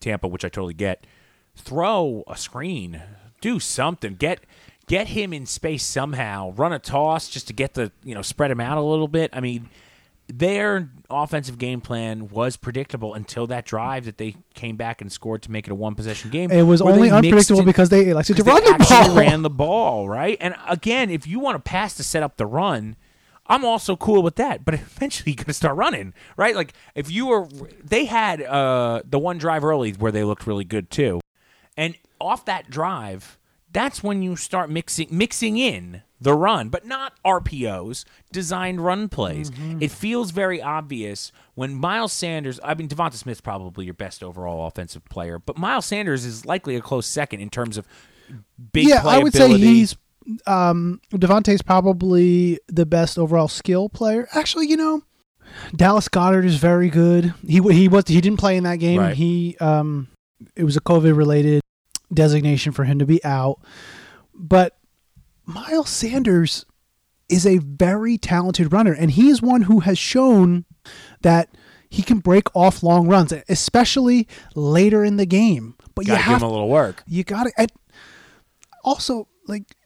Tampa, which I totally get, throw a screen, do something, get get him in space somehow, run a toss just to get the you know spread him out a little bit. I mean, their offensive game plan was predictable until that drive that they came back and scored to make it a one possession game. It was only unpredictable in- because they elected to run they the ball. ran the ball, right? And again, if you want to pass to set up the run, I'm also cool with that. But eventually, you're gonna start running, right? Like if you were, they had uh, the one drive early where they looked really good too, and off that drive, that's when you start mixing mixing in the run, but not RPOs, designed run plays. Mm-hmm. It feels very obvious when Miles Sanders. I mean, DeVonta Smith's probably your best overall offensive player, but Miles Sanders is likely a close second in terms of big yeah, I would say he's um DeVonta's probably the best overall skill player. Actually, you know, Dallas Goedert is very good. He he was he didn't play in that game. Right. He um it was a COVID related designation for him to be out. But Miles Sanders is a very talented runner and he is one who has shown that he can break off long runs, especially later in the game. But Gotta you give have him a little work. you got to also like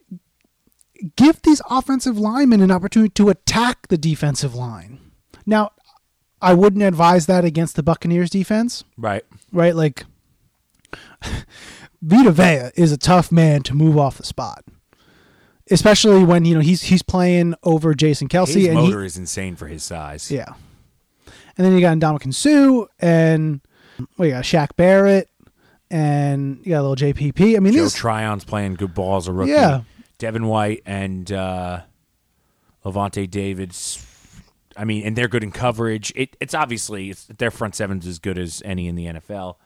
give these offensive linemen an opportunity to attack the defensive line. Now, I wouldn't advise that against the Buccaneers defense, Right. right? Like Vita Vea is a tough man to move off the spot. Especially when, you know, he's he's playing over Jason Kelce His and he, motor is insane for his size. yeah. And then you got Ndamukong Suh and you got Shaq Barrett and you got a little JPP. I mean, Joe these Tryon's playing good ball as a rookie. Yeah. Devin White and uh, Lavonte Davids. I mean, and they're good in coverage. It, it's obviously it's, their front seven's as good as any in the NFL.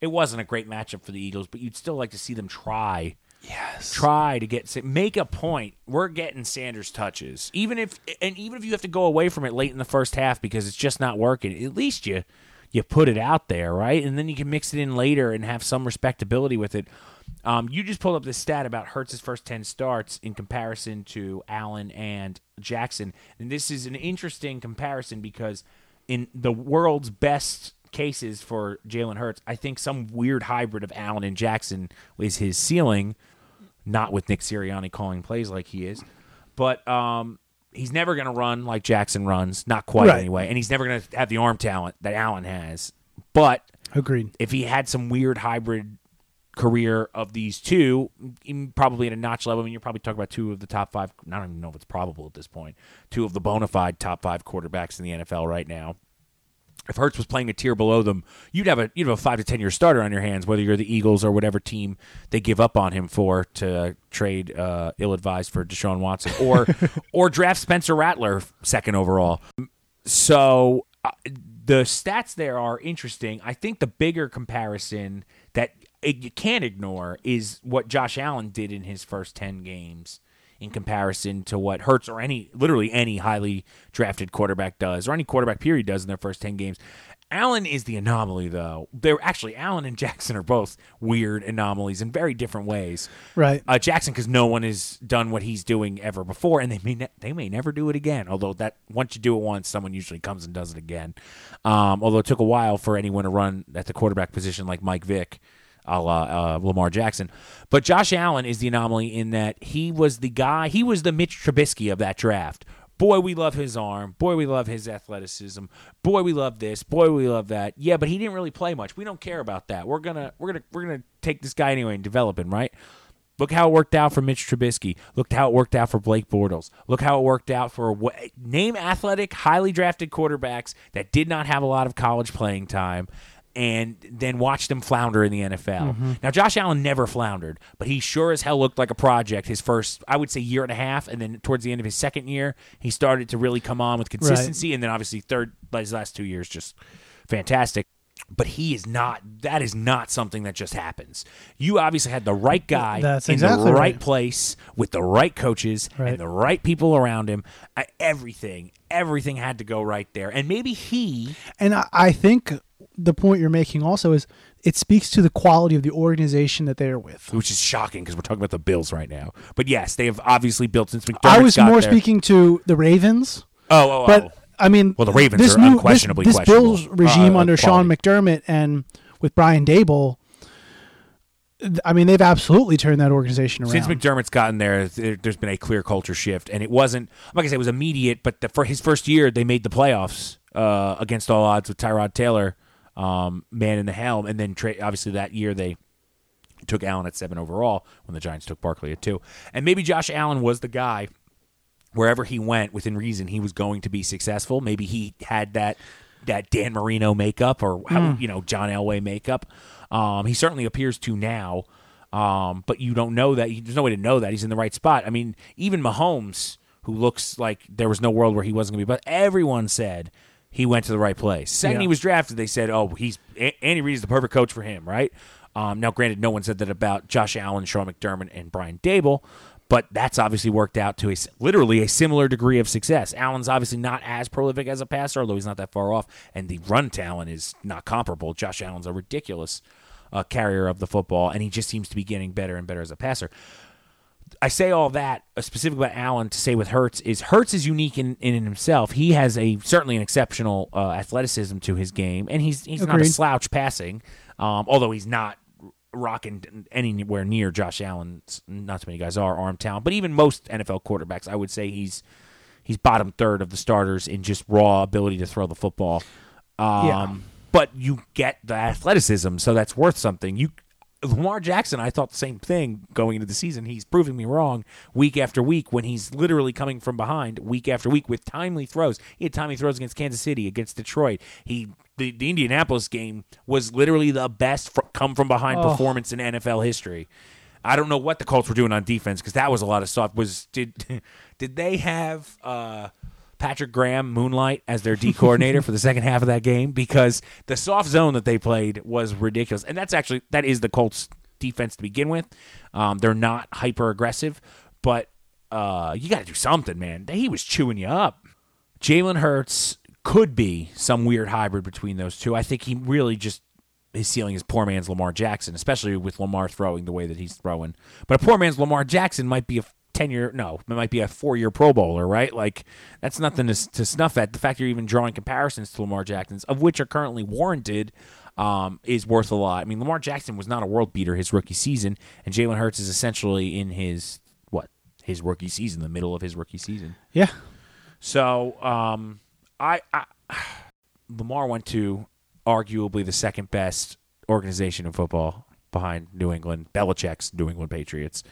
It wasn't a great matchup for the Eagles, but you'd still like to see them try yes. try to get make a point. We're getting Sanders touches, even if and even if you have to go away from it late in the first half because it's just not working. At least you you put it out there, right? And then you can mix it in later and have some respectability with it. Um, you just pulled up this stat about Hurts's first ten starts in comparison to Allen and Jackson, and this is an interesting comparison because in the world's best cases for Jalen Hurts, I think some weird hybrid of Allen and Jackson is his ceiling not with Nick Sirianni calling plays like he is. But um, he's never going to run like Jackson runs, not quite Right. anyway. And he's never going to have the arm talent that Allen has. But Agreed. if he had some weird hybrid career of these two, probably at a notch level, I mean, you're probably talking about two of the top five. I don't even know if it's probable at this point. Two of the bona fide top five quarterbacks in the NFL right now. If Hurts was playing a tier below them, you'd have a you'd have a five to ten year starter on your hands, whether you're the Eagles or whatever team they give up on him for to trade uh, ill advised for Deshaun Watson or or draft Spencer Rattler second overall. So uh, the stats there are interesting. I think the bigger comparison that it, you can't ignore is what Josh Allen did in his first 10 games in comparison to what Hurts or any literally any highly drafted quarterback does or any quarterback period does in their first 10 games. Allen is the anomaly though. They're actually Allen and Jackson are both weird anomalies in very different ways. Right. Uh, Jackson, because no one has done what he's doing ever before, and they may ne- they may never do it again. Although that once you do it once, someone usually comes and does it again. Um, although it took a while for anyone to run at the quarterback position like Mike Vick, a la uh, Lamar Jackson. But Josh Allen is the anomaly in that he was the guy. He was the Mitch Trubisky of that draft. Boy, we love his arm. Boy, we love his athleticism. Boy, we love this. Boy, we love that. Yeah, but he didn't really play much. We don't care about that. We're gonna we're gonna we're gonna take this guy anyway and develop him, right? Look how it worked out for Mitch Trubisky. Look how it worked out for Blake Bortles. Look how it worked out for name athletic, highly drafted quarterbacks that did not have a lot of college playing time and then watch them flounder in the NFL. Mm-hmm. Now Josh Allen never floundered, but he sure as hell looked like a project his first I would say year and a half and then towards the end of his second year, he started to really come on with consistency and then obviously third his last 2 years just fantastic but he is not that is not something that just happens you obviously had the right guy That's in exactly the right, right. place with the right coaches Right. and the right people around him everything everything had to go right there and maybe he And I, I think the point you're making also is it speaks to the quality of the organization that they're with. which is shocking because we're talking about the bills right now but yes they have obviously built since McDermott I was more there. speaking to the Ravens, oh oh, oh. but I mean, Well, the Ravens this are new, unquestionably this, this Bills regime uh, under Sean. McDermott and with Brian Daboll. I mean, they've absolutely turned that organization around. Since McDermott's gotten there, there, there's been a clear culture shift, and it wasn't like I said, it was immediate. But the, for his first year, they made the playoffs uh, against all odds with Tyrod Taylor, um, man in the helm, and then tra- obviously that year they took Allen at seven overall when the Giants took Barkley at two, and maybe Josh Allen was the guy. Wherever he went, within reason, he was going to be successful. Maybe he had that that Dan Marino makeup or how, you know John Elway makeup. Um, he certainly appears to now, um, but you don't know that. There's no way to know that he's in the right spot. I mean, even Mahomes, who looks like there was no world where he wasn't going to be, but everyone said he went to the right place. Second Yeah. he was drafted, they said, "Oh, he's A- Andy is the perfect coach for him." Right? Um, now, granted, no one said that about Josh Allen, Sean McDermott, and Brian Daboll. But that's obviously worked out to a literally a similar degree of success. Allen's obviously not as prolific as a passer, although he's not that far off, and the run talent is not comparable. Josh Allen's a ridiculous uh, carrier of the football, and he just seems to be getting better and better as a passer. I say all that uh, specifically about Allen to say with Hurts is Hurts is unique in, in himself. He has a certainly an exceptional uh, athleticism to his game, and he's he's not a slouch passing. Um, although he's not rocking anywhere near Josh Allen's. Not too many guys are arm talent, but even most NFL quarterbacks, I would say he's he's bottom third of the starters in just raw ability to throw the football. Um, Yeah. But you get the athleticism, so that's worth something. You Lamar Jackson, I thought the same thing going into the season. He's proving me wrong week after week when he's literally coming from behind week after week with timely throws. He had timely throws against Kansas City, against Detroit. He the, the Indianapolis game was literally the best fr- come from behind Oh. performance in NFL history. I don't know what the Colts were doing on defense because that was a lot of stuff. Was did did they have uh, Patrick Graham Moonlight as their D coordinator for the second half of that game? Because the soft zone that they played was ridiculous, and that's actually that is the Colts defense to begin with. Um, they're not hyper aggressive, but uh, you got to do something, man. He was chewing you up. Jalen Hurts could be some weird hybrid between those two. I think he really just his ceiling is poor man's Lamar Jackson, especially with Lamar throwing the way that he's throwing. But a poor man's Lamar Jackson might be a ten year no, it might be a four year Pro Bowler, right? Like that's nothing to, to snuff at. The fact you're even drawing comparisons to Lamar Jackson's, of which are currently warranted, um, is worth a lot. I mean, Lamar Jackson was not a world beater his rookie season, and Jalen Hurts is essentially in his what his rookie season, the middle of his rookie season. Yeah. So um, I, I Lamar went to arguably the second best organization in football behind New England, Belichick's New England Patriots,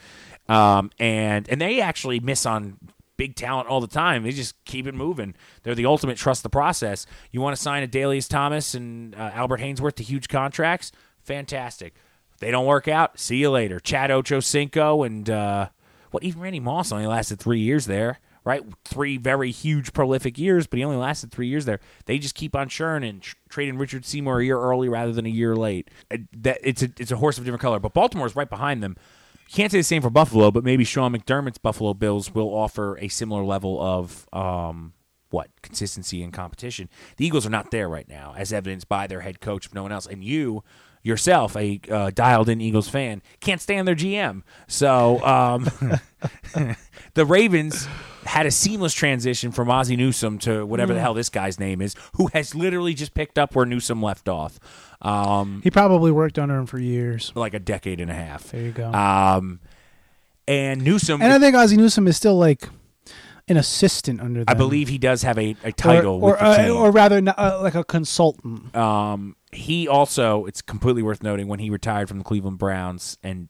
um, and and they actually miss on big talent all the time. They just keep it moving. They're the ultimate trust the process. You want to sign a Dalius Thomas and uh, Albert Haynesworth to huge contracts? Fantastic. They don't work out, see you later. Chad Ochocinco and uh, what even Randy Moss only lasted three years there, right? Three very huge, prolific years, but he only lasted three years there. They just keep on churning and tr- trading Richard Seymour a year early rather than a year late. Uh, That it's a it's a horse of a different color, but Baltimore's right behind them. Can't say the same for Buffalo, but maybe Sean McDermott's Buffalo Bills will offer a similar level of um, what consistency and competition. The Eagles are not there right now, as evidenced by their head coach, if no one else. And you yourself, a uh, dialed-in Eagles fan, can't stand their GM. So um, the Ravens had a seamless transition from Ozzie Newsome to whatever the hell this guy's name is, who has literally just picked up where Newsome left off. Um, He probably worked under him for years. like a decade and a half. There you go. Um, and Newsome, and I think Ozzie Newsome is still like an assistant under them. I believe he does have a, a title or, with the uh, or rather, not, uh, like a consultant. Um, he also, it's completely worth noting, when he retired from the Cleveland Browns and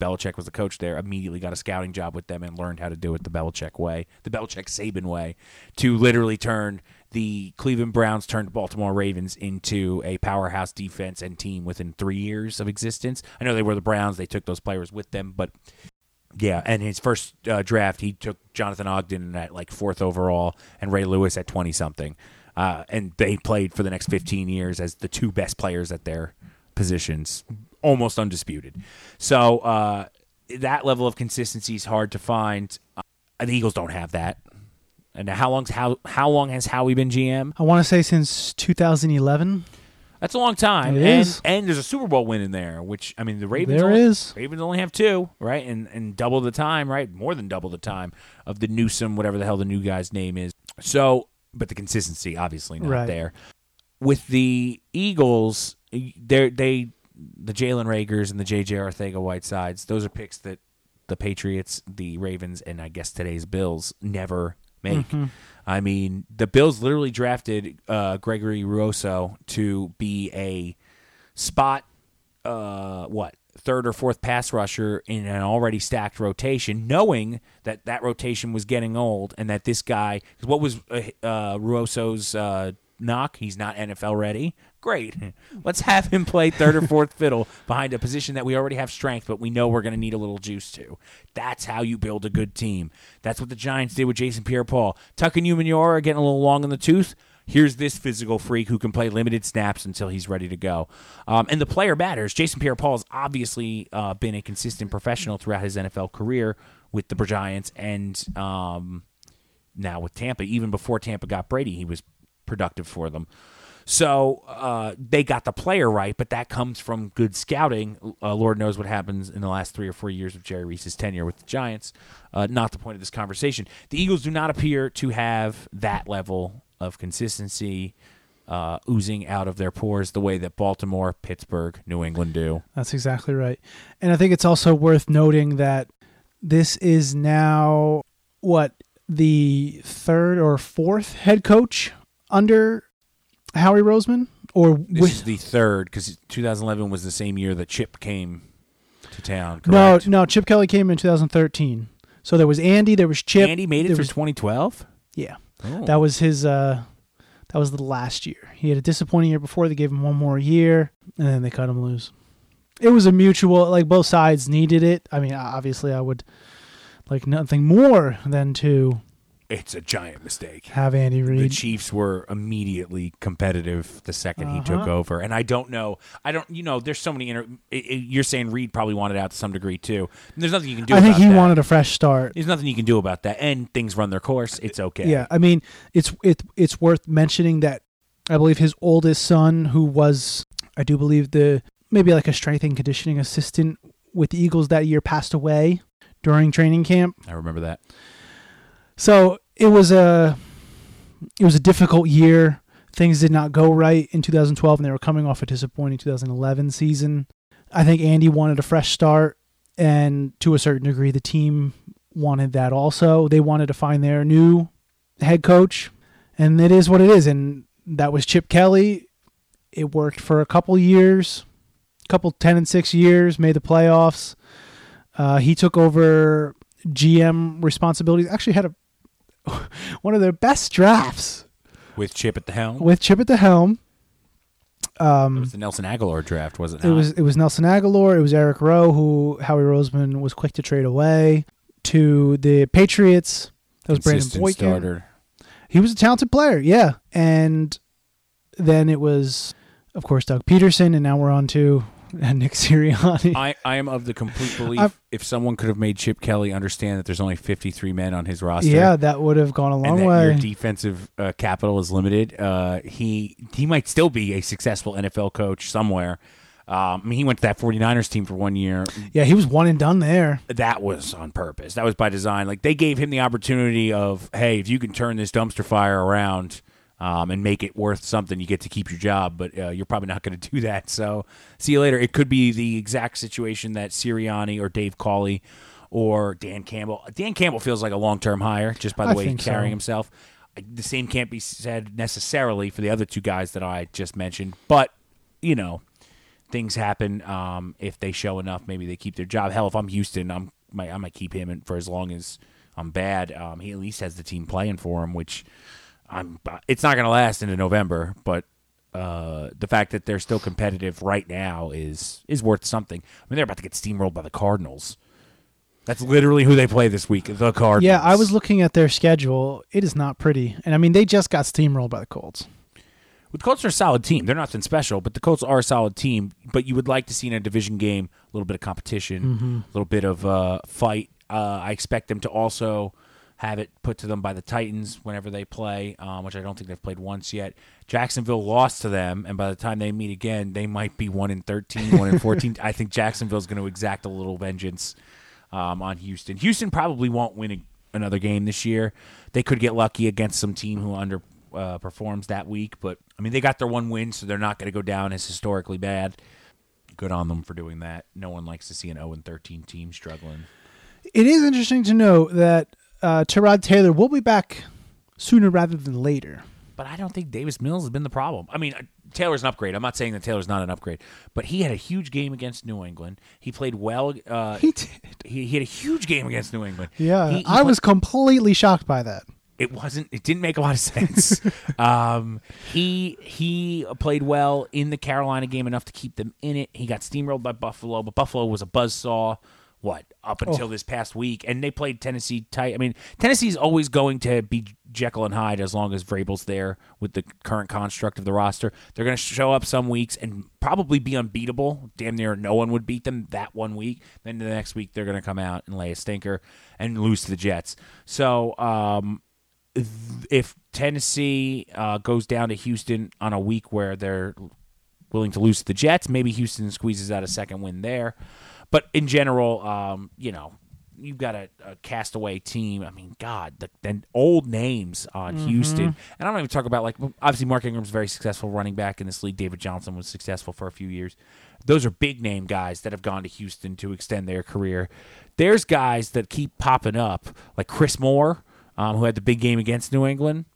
Belichick was the coach there, immediately got a scouting job with them and learned how to do it the Belichick way, the Belichick Saban way, to literally turn the Cleveland Browns turned Baltimore Ravens into a powerhouse defense and team within three years of existence. I know they were the Browns; they took those players with them, but yeah, and his first uh, draft, he took Jonathan Ogden at like fourth overall and Ray Lewis at twenty something, uh, and they played for the next fifteen years as the two best players at their positions, almost undisputed. So uh, that level of consistency is hard to find. Uh, the Eagles don't have that. And how long's how how long has Howie been GM? I want to say since 2011. That's a long time. It and, is. and there's a Super Bowl win in there, which I mean the Ravens There only, is. Ravens only have two, right? And and double the time, right? More than double the time of the Newsome, whatever the hell the new guy's name is. So, but the consistency obviously not Right. there. With the Eagles, they they the Jalen Reagor and the JJ Arcega-Whitesides, those are picks that the Patriots, the Ravens, and I guess today's Bills never make. I mean, the Bills literally drafted uh, Gregory Rousseau to be a spot, uh, what third or fourth pass rusher in an already stacked rotation, knowing that that rotation was getting old and that this guy, what was uh, uh, Rousseau's uh, knock? He's not NFL ready. Great. Let's have him play third or fourth fiddle behind a position that we already have strength, but we know we're going to need a little juice to. That's how you build a good team. That's what the Giants did with Jason Pierre-Paul. Tuck and Umenyiora are getting a little long in the tooth. Here's this physical freak who can play limited snaps until he's ready to go. Um, and the player matters. Jason Pierre-Paul has obviously uh, been a consistent professional throughout his NFL career with the Giants and um, now with Tampa. Even before Tampa got Brady, he was productive for them. So uh, they got the player right, but that comes from good scouting. Uh, Lord knows what happens in the last three or four years of Jerry Reese's tenure with the Giants. Uh, not the point of this conversation. The Eagles do not appear to have that level of consistency uh, oozing out of their pores the way that Baltimore, Pittsburgh, New England do. That's exactly right. And I think it's also worth noting that this is now what the third or fourth head coach under Howie Roseman or This with is the third because 2011 was the same year that Chip came to town. No, Correct? no, Chip Kelly came in 2013. So there was Andy, there was Chip. Andy made it through was- 2012. Yeah. Oh. That was his uh that was the last year. He had a disappointing year before. They gave him one more year and then they cut him loose. It was a mutual like both sides needed it. I mean, obviously I would like nothing more than to it's a giant mistake. have Andy Reid. The Chiefs were immediately competitive the 2nd he took Uh-huh. over, and I don't know. I don't. You know, there's so many. Inter- you're saying Reid probably wanted out to some degree too. And there's nothing you can do. I think he that. wanted a fresh start. There's nothing you can do about that, and things run their course. It's okay. Yeah, I mean, it's it, it's worth mentioning that I believe his oldest son, who was, I do believe the maybe like a strength and conditioning assistant with the Eagles that year, passed away during training camp. I remember that. So it was a it was a difficult year. Things did not go right in 2012, and they were coming off a disappointing 2011 season. I think Andy wanted a fresh start, and to a certain degree, the team wanted that also. They wanted to find their new head coach, and it is what it is. And that was Chip Kelly. It worked for a couple years, couple 10 and 6 years, made the playoffs. Uh, he took over GM responsibilities. Actually, had a one of their best drafts With Chip at the helm, with Chip at the helm. it Um, was the Nelson Agholor draft, was it? it not? was it was Nelson Agholor. It was Eric Rowe, who Howie Roseman was quick to trade away to the Patriots. That was Brandon Consistent Boykin. starter. He was a talented player, yeah. And then it was, of course, Doug Pederson, and now we're on to Nick Sirianni. I, I am of the complete belief I've- if someone could have made Chip Kelly understand that there's only 53 men on his roster, yeah, that would have gone a long way. your defensive uh, capital is limited, uh, he he might still be a successful NFL coach somewhere. Um, I mean, he went to that 49ers team for one year. yeah, he was one and done there. That was on purpose. That was by design. Like they gave him the opportunity of, hey, if you can turn this dumpster fire around um, and make it worth something, you get to keep your job. But uh, you're probably not going to do that. So see you later. It could be the exact situation that Sirianni or Dave Culley or Dan Campbell. Dan Campbell feels like a long term hire just by the I way he's think so. carrying himself. The same can't be said necessarily for the other two guys that I just mentioned, but you know, things happen. Um, if they show enough, maybe they keep their job. Hell, if I'm Houston, I'm might, I might keep him in for as long as I'm bad. Um, he at least has the team playing for him, which I'm. It's not going to last into November, but uh, the fact that they're still competitive right now is is worth something. I mean, they're about to get steamrolled by the Cardinals. That's literally who they play this week. The Cardinals. Yeah, I was looking at their schedule. It is not pretty. And I mean, they just got steamrolled by the Colts. The Colts are a solid team. They're nothing special, but the Colts are a solid team. But you would like to see in a division game a little bit of competition, a little bit of uh, fight. Uh, I expect them to also have it put to them by the Titans whenever they play, um, which I don't think they've played once yet. Jacksonville lost to them, and by the time they meet again, they might be one in 13, one in 14. I think Jacksonville's going to exact a little vengeance um, on Houston. Houston probably won't win a, another game this year. They could get lucky against some team who under uh, performs that week, but I mean they got their one win, so they're not going to go down as historically bad. Good on them for doing that. No one likes to see an 0 13 team struggling. It is interesting to note that uh, Tyrod Taylor will be back sooner rather than later. But I don't think Davis Mills has been the problem. I mean, uh, Taylor's an upgrade. I'm not saying that Taylor's not an upgrade, but he had a huge game against New England. He played well. Uh, He did. he, he had a huge game against New England. Yeah, He- he I played- was completely shocked by that. it wasn't it didn't make a lot of sense um, he he played well in the carolina game enough to keep them in it he got steamrolled by buffalo but buffalo was a buzzsaw what up until this past week and they played tennessee tight. I mean tennessee's always going to be jekyll and hyde as long as vrabel's there with the current construct of the roster. They're going to show up some weeks and probably be unbeatable. Damn near no one would beat them that one week. Then the next week they're going to come out and lay a stinker and lose to the jets. So um if Tennessee uh, goes down to Houston on a week where they're willing to lose to the Jets, maybe Houston squeezes out a second win there. But in general, um, you know, you've got a, a castaway team. I mean, God, the, the old names on Houston, and I don't even talk about like obviously Mark Ingram's very successful running back in this league. David Johnson was successful for a few years. Those are big name guys that have gone to Houston to extend their career. There's guys that keep popping up, like Chris Moore, um, who had the big game against New England.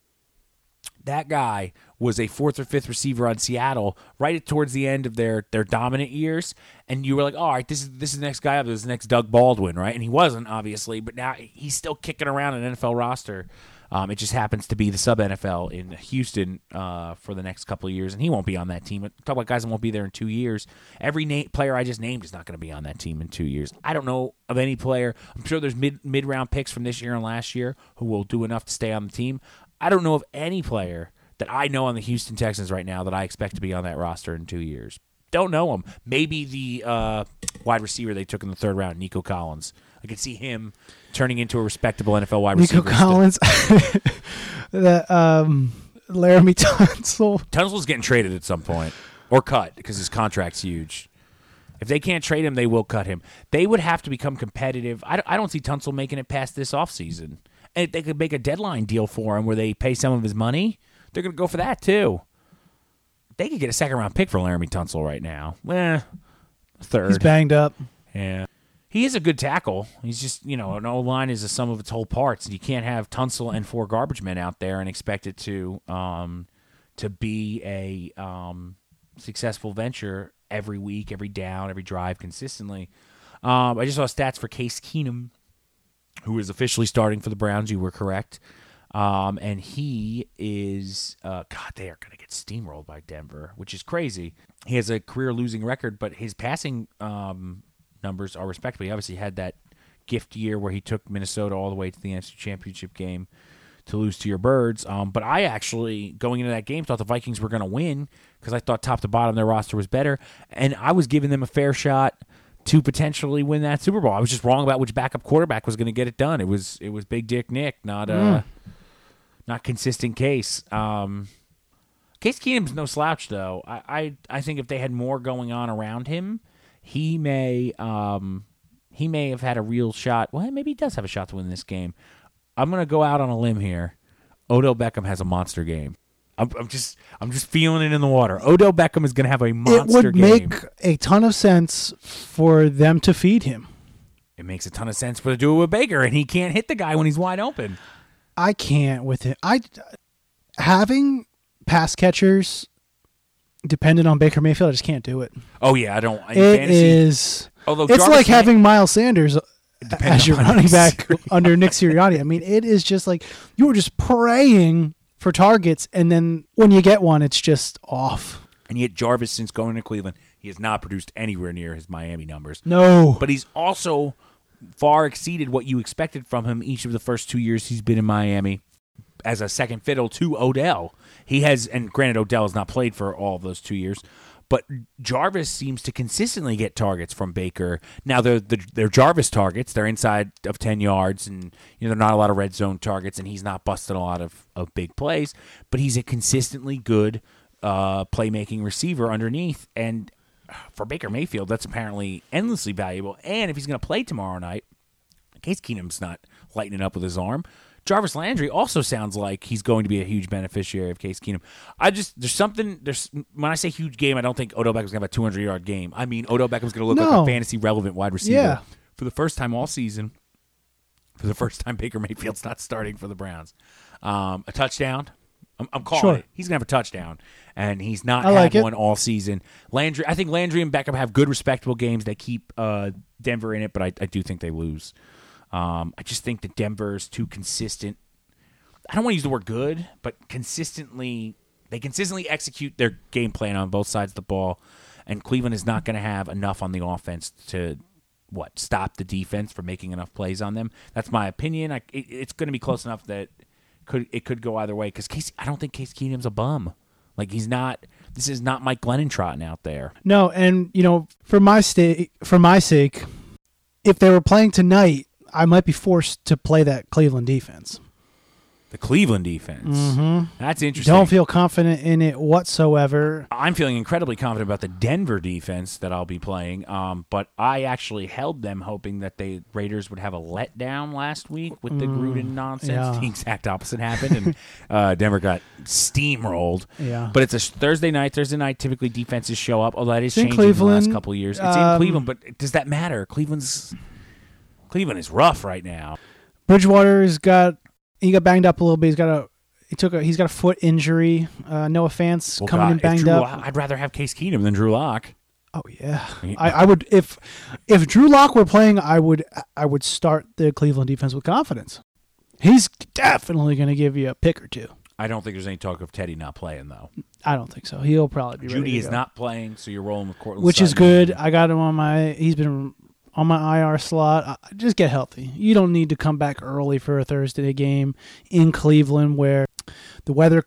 That guy was a fourth or fifth receiver on Seattle right towards the end of their their dominant years, and you were like, "All right, this is this is the next guy up. This is the next Doug Baldwin, right?" And he wasn't obviously, but now he's still kicking around an NFL roster. Um, it just happens to be the sub NFL in Houston uh, for the next couple of years, and he won't be on that team. Talk about guys that won't be there in two years. Every na- player I just named is not going to be on that team in two years. I don't know of any player. I'm sure there's mid mid round picks from this year and last year who will do enough to stay on the team. I don't know of any player that I know on the Houston Texans right now that I expect to be on that roster in two years. Don't know him. Maybe the uh, wide receiver they took in the third round, Nico Collins. I could see him turning into a respectable NFL wide Nico receiver. Nico Collins, that um, Laremy Tunsil. Tunsil's getting traded at some point or cut because his contract's huge. If they can't trade him, they will cut him. They would have to become competitive. I, I don't see Tunsil making it past this offseason. And if they could make a deadline deal for him where they pay some of his money, they're going to go for that too. They could get a second round pick for Laremy Tunsil right now. Eh, third. He's banged up. Yeah. He is a good tackle. He's just, you know, an O line is a sum of its whole parts. And you can't have Tunsil and four garbage men out there and expect it to um, to be a um, successful venture every week, every down, every drive consistently. Um, I just saw stats for Case Keenum, who is officially starting for the Browns. You were correct. Um, and he is, uh, God, they are going to get steamrolled by Denver, which is crazy. He has a career losing record, but his passing um, numbers are respectable. He obviously had that gift year where he took Minnesota all the way to the NFC Championship game to lose to your birds. Um, but I actually, going into that game, thought the Vikings were going to win because I thought top to bottom their roster was better. And I was giving them a fair shot to potentially win that Super Bowl. I was just wrong about which backup quarterback was going to get it done. It was it was Big Dick Nick, not uh, not consistent case. Um, Case Keenum's no slouch though. I, I I think if they had more going on around him, he may um he may have had a real shot. Well, maybe he does have a shot to win this game. I'm gonna go out on a limb here. Odell Beckham has a monster game. I'm, I'm just I'm just feeling it in the water. Odell Beckham is gonna have a monster. Game. It would game. make a ton of sense for them to feed him. it makes a ton of sense for to do it with Baker, and he can't hit the guy when he's wide open. I can't with it. I having pass catchers dependent on Baker Mayfield. I just can't do it. Oh yeah, I don't. In It fantasy, is. although It's Jarvis like having Miles Sanders uh, as your running back under Nick Sirianni. I mean, it is just like you were just praying for targets, and then when you get one, it's just off. and yet Jarvis, since going to Cleveland, he has not produced anywhere near his Miami numbers. No, but he's also far exceeded what you expected from him each of the first two years he's been in Miami as a second fiddle to Odell. He has, and granted, Odell has not played for all of those two years, but Jarvis seems to consistently get targets from Baker. Now they're they're Jarvis targets; they're inside of ten yards, and you know they're not a lot of red zone targets, and he's not busting a lot of, of big plays. But he's a consistently good uh, playmaking receiver underneath, and for Baker Mayfield, that's apparently endlessly valuable. And if he's going to play tomorrow night, Case Keenum's not lighting up with his arm. Jarvis Landry also sounds like he's going to be a huge beneficiary of Case Keenum. I just there's something there's when I say huge game, I don't think Odell Beckham's gonna have a 200 yard game. I mean Odell Beckham's gonna look like a fantasy relevant wide receiver Yeah. for the first time all season. For the first time, Baker Mayfield's not starting for the Browns. Um, a touchdown. I'm, I'm calling Sure. it. He's gonna have a touchdown, and he's not I had like one all season. Landry, I think Landry and Beckham have good, respectable games. that keep uh, Denver in it, but I, I do think they lose. Um, I just think that Denver's too consistent. I don't want to use the word good, but consistently, they consistently execute their game plan on both sides of the ball, and Cleveland is not going to have enough on the offense to what stop the defense from making enough plays on them. That's my opinion. I, it, it's going to be close enough that could it could go either way because Casey. I don't think Case Keenum's a bum. Like he's not. This is not Mike Glennon trotting out there. no, and you know, for my sta- for my sake, if they were playing tonight, I might be forced to play that Cleveland defense. The Cleveland defense. Mhm. That's interesting. Don't feel confident in it whatsoever. I'm feeling incredibly confident about the Denver defense that I'll be playing. Um, but I actually held them hoping that the Raiders would have a letdown last week with the Gruden nonsense. yeah. The exact opposite happened, and uh, Denver got steamrolled. Yeah. But it's a Thursday night. Thursday night, typically defenses show up. Although that is in changing in the last couple of years. It's in Um, Cleveland, but does that matter? Cleveland's Cleveland is rough right now. Bridgewater's got he got banged up a little bit. He's got a he took a he's got a foot injury. Uh, Noah Fant Well, coming God, in banged Drew up. I'd rather have Case Keenum than Drew Lock. Oh yeah, I, I would if if Drew Lock were playing, I would I would start the Cleveland defense with confidence. He's definitely going to give you a pick or two. I don't think there's any talk of Teddy not playing though. I don't think so. He'll probably be ready Judy is go. not playing, so you're rolling with Courtland, which is good. I got him on my. He's been on my IR slot. Just get healthy. You don't need to come back early for a Thursday game in Cleveland where the weather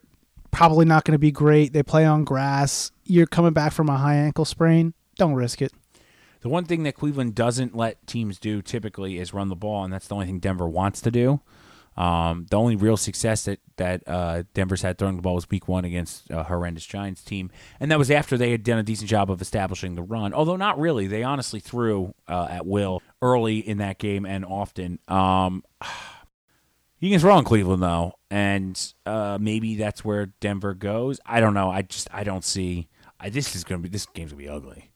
probably not going to be great. They play on grass. You're coming back from a high ankle sprain. Don't risk it. The one thing that Cleveland doesn't let teams do typically is run the ball, and that's the only thing Denver wants to do. Um, the only real success that that uh, Denver's had throwing the ball was Week One against a horrendous Giants team, and that was after they had done a decent job of establishing the run. Although not really, they honestly threw uh, at will early in that game and often. Um, you can throw Cleveland though, and uh, maybe that's where Denver goes. I don't know. I just I don't see. I, this is gonna be this game's gonna be ugly.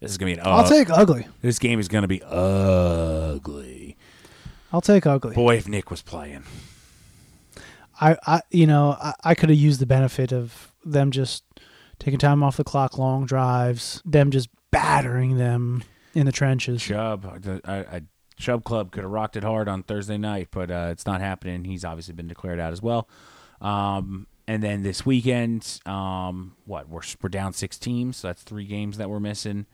This is gonna be an. I'll take ugly. this game is going to be ugly. I'll take ugly. Boy, if Nick was playing. I, I you know, I, I could have used the benefit of them just taking time off the clock, long drives, them just battering them in the trenches. Chubb, I, I, Chubb Club could have rocked it hard on Thursday night, but uh, it's not happening. He's obviously been declared out as well. Um, and then this weekend, um, what we're we're down six teams, so that's three games that we're missing.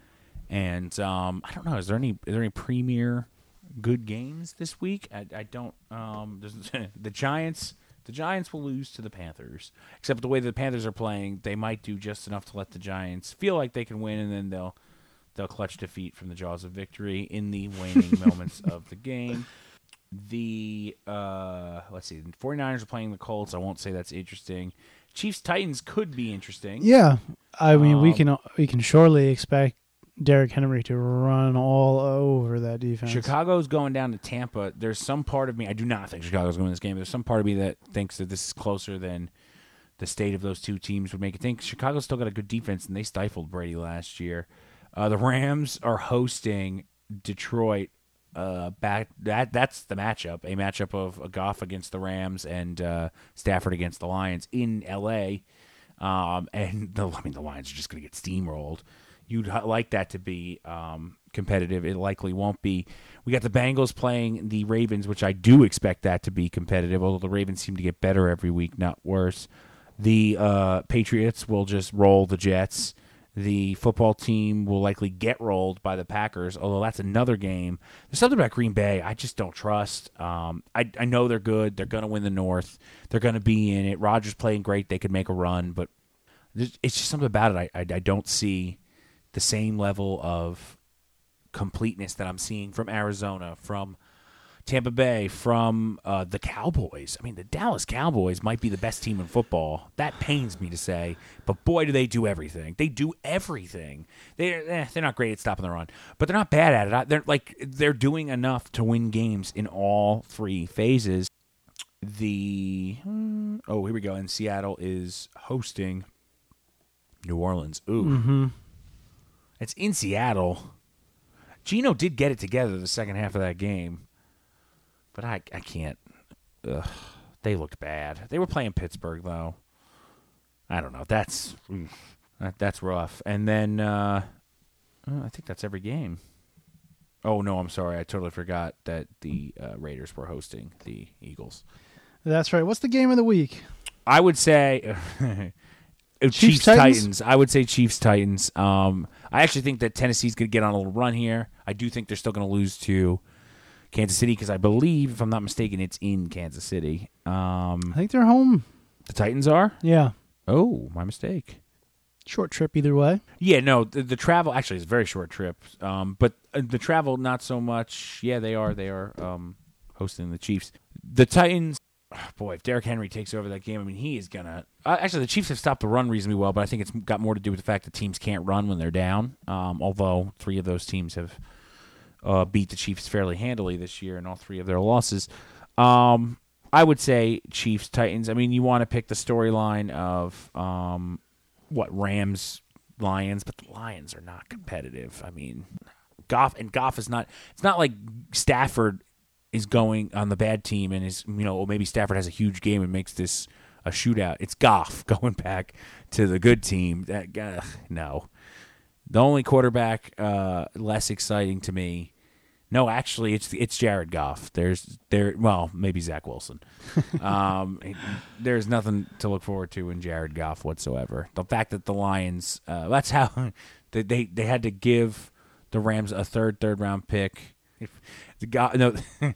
And um, I don't know, is there any is there any premier good games this week? I, I don't. Um, the Giants. The Giants will lose to the Panthers. Except the way the Panthers are playing, they might do just enough to let the Giants feel like they can win, and then they'll they'll clutch defeat from the jaws of victory in the waning moments of the game. The uh, let's see, the 49ers are playing the Colts. I won't say that's interesting. Chiefs Titans could be interesting. Yeah, I mean, we Um, can we can surely expect Derrick Henry to run all over that defense. Chicago's going down to Tampa. There's some part of me I do not think Chicago's going to win this game. There's some part of me that thinks that this is closer than the state of those two teams would make it think. Chicago's still got a good defense, and they stifled Brady last year. Uh, the Rams are hosting Detroit. Uh, back that that's the matchup, a matchup of a Goff against the Rams and uh, Stafford against the Lions in L.A. Um, and the, I mean the Lions are just going to get steamrolled. You'd like that to be um, competitive. It likely won't be. We got the Bengals playing the Ravens, which I do expect that to be competitive. Although the Ravens seem to get better every week, not worse. The uh, Patriots will just roll the Jets. The football team will likely get rolled by the Packers, although that's another game. There's something about Green Bay I just don't trust. Um, I, I know they're good. They're going to win the North. They're going to be in it. Rodgers playing great. They could make a run, but it's just something about it. I, I, I don't see the same level of completeness that I'm seeing from Arizona, from Tampa Bay, from uh, the Cowboys. I mean, the Dallas Cowboys might be the best team in football. That pains me to say, but boy, do they do everything. They do everything. They're eh, they're not great at stopping the run, but they're not bad at it. I- They're like they're doing enough to win games in all three phases. The hmm, oh, here we go. And Seattle is hosting New Orleans. Ooh, hmm it's in Seattle. Gino did get it together the second half of that game, but I I can't. Ugh, they looked bad. They were playing Pittsburgh though. I don't know. That's that, that's rough. And then uh, uh, I think that's every game. Oh no, I'm sorry. I totally forgot that the uh, Raiders were hosting the Eagles. That's right. What's the game of the week? I would say uh, Chiefs, Titans? Titans. I would say Chiefs Titans. Um, I actually think that Tennessee's going to get on a little run here. I do think they're still going to lose to Kansas City because I believe, if I'm not mistaken, it's in Kansas City. Um, I think they're home. the Titans are. Yeah, Oh, my mistake. short trip either way. Yeah, no, the, the travel actually is a very short trip. Um, but uh, the travel not so much. Yeah, they are. They are um, hosting the Chiefs. The Titans. Boy, if Derrick Henry takes over that game, I mean, he is gonna. Uh, actually, the Chiefs have stopped the run reasonably well, but I think it's got more to do with the fact that teams can't run when they're down. Um, although three of those teams have uh, beat the Chiefs fairly handily this year in all three of their losses. Um, I would say Chiefs Titans. I mean, you want to pick the storyline of um, what Rams Lions, but the Lions are not competitive. I mean, Goff and Goff is not. It's not like Stafford is going on the bad team and is you know maybe Stafford has a huge game and makes this a shootout. It's Goff going back to the good team. That uh, no, the only quarterback uh, less exciting to me. No, actually, it's it's Jared Goff. There's there well maybe Zach Wilson. um, there's nothing to look forward to in Jared Goff whatsoever. The fact that the Lions uh, that's how they, they they had to give the Rams a third third round pick. If the guy no,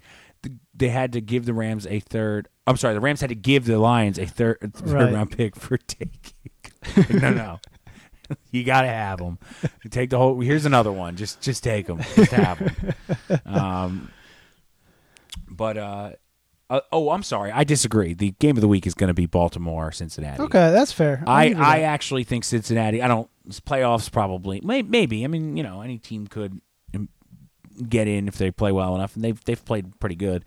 they had to give the Rams a third. I'm sorry, the Rams had to give the Lions a third third Right. round pick for taking. no, no. You gotta have them. Take the whole. Here's another one. Just, just take them. Just have them. Um, but uh, uh, oh, I'm sorry. I disagree. The game of the week is going to be Baltimore Cincinnati. Okay, that's fair. I, I that. actually think Cincinnati. I don't playoffs probably may, maybe. I mean, you know, any team could get in if they play well enough, and they've they've played pretty good.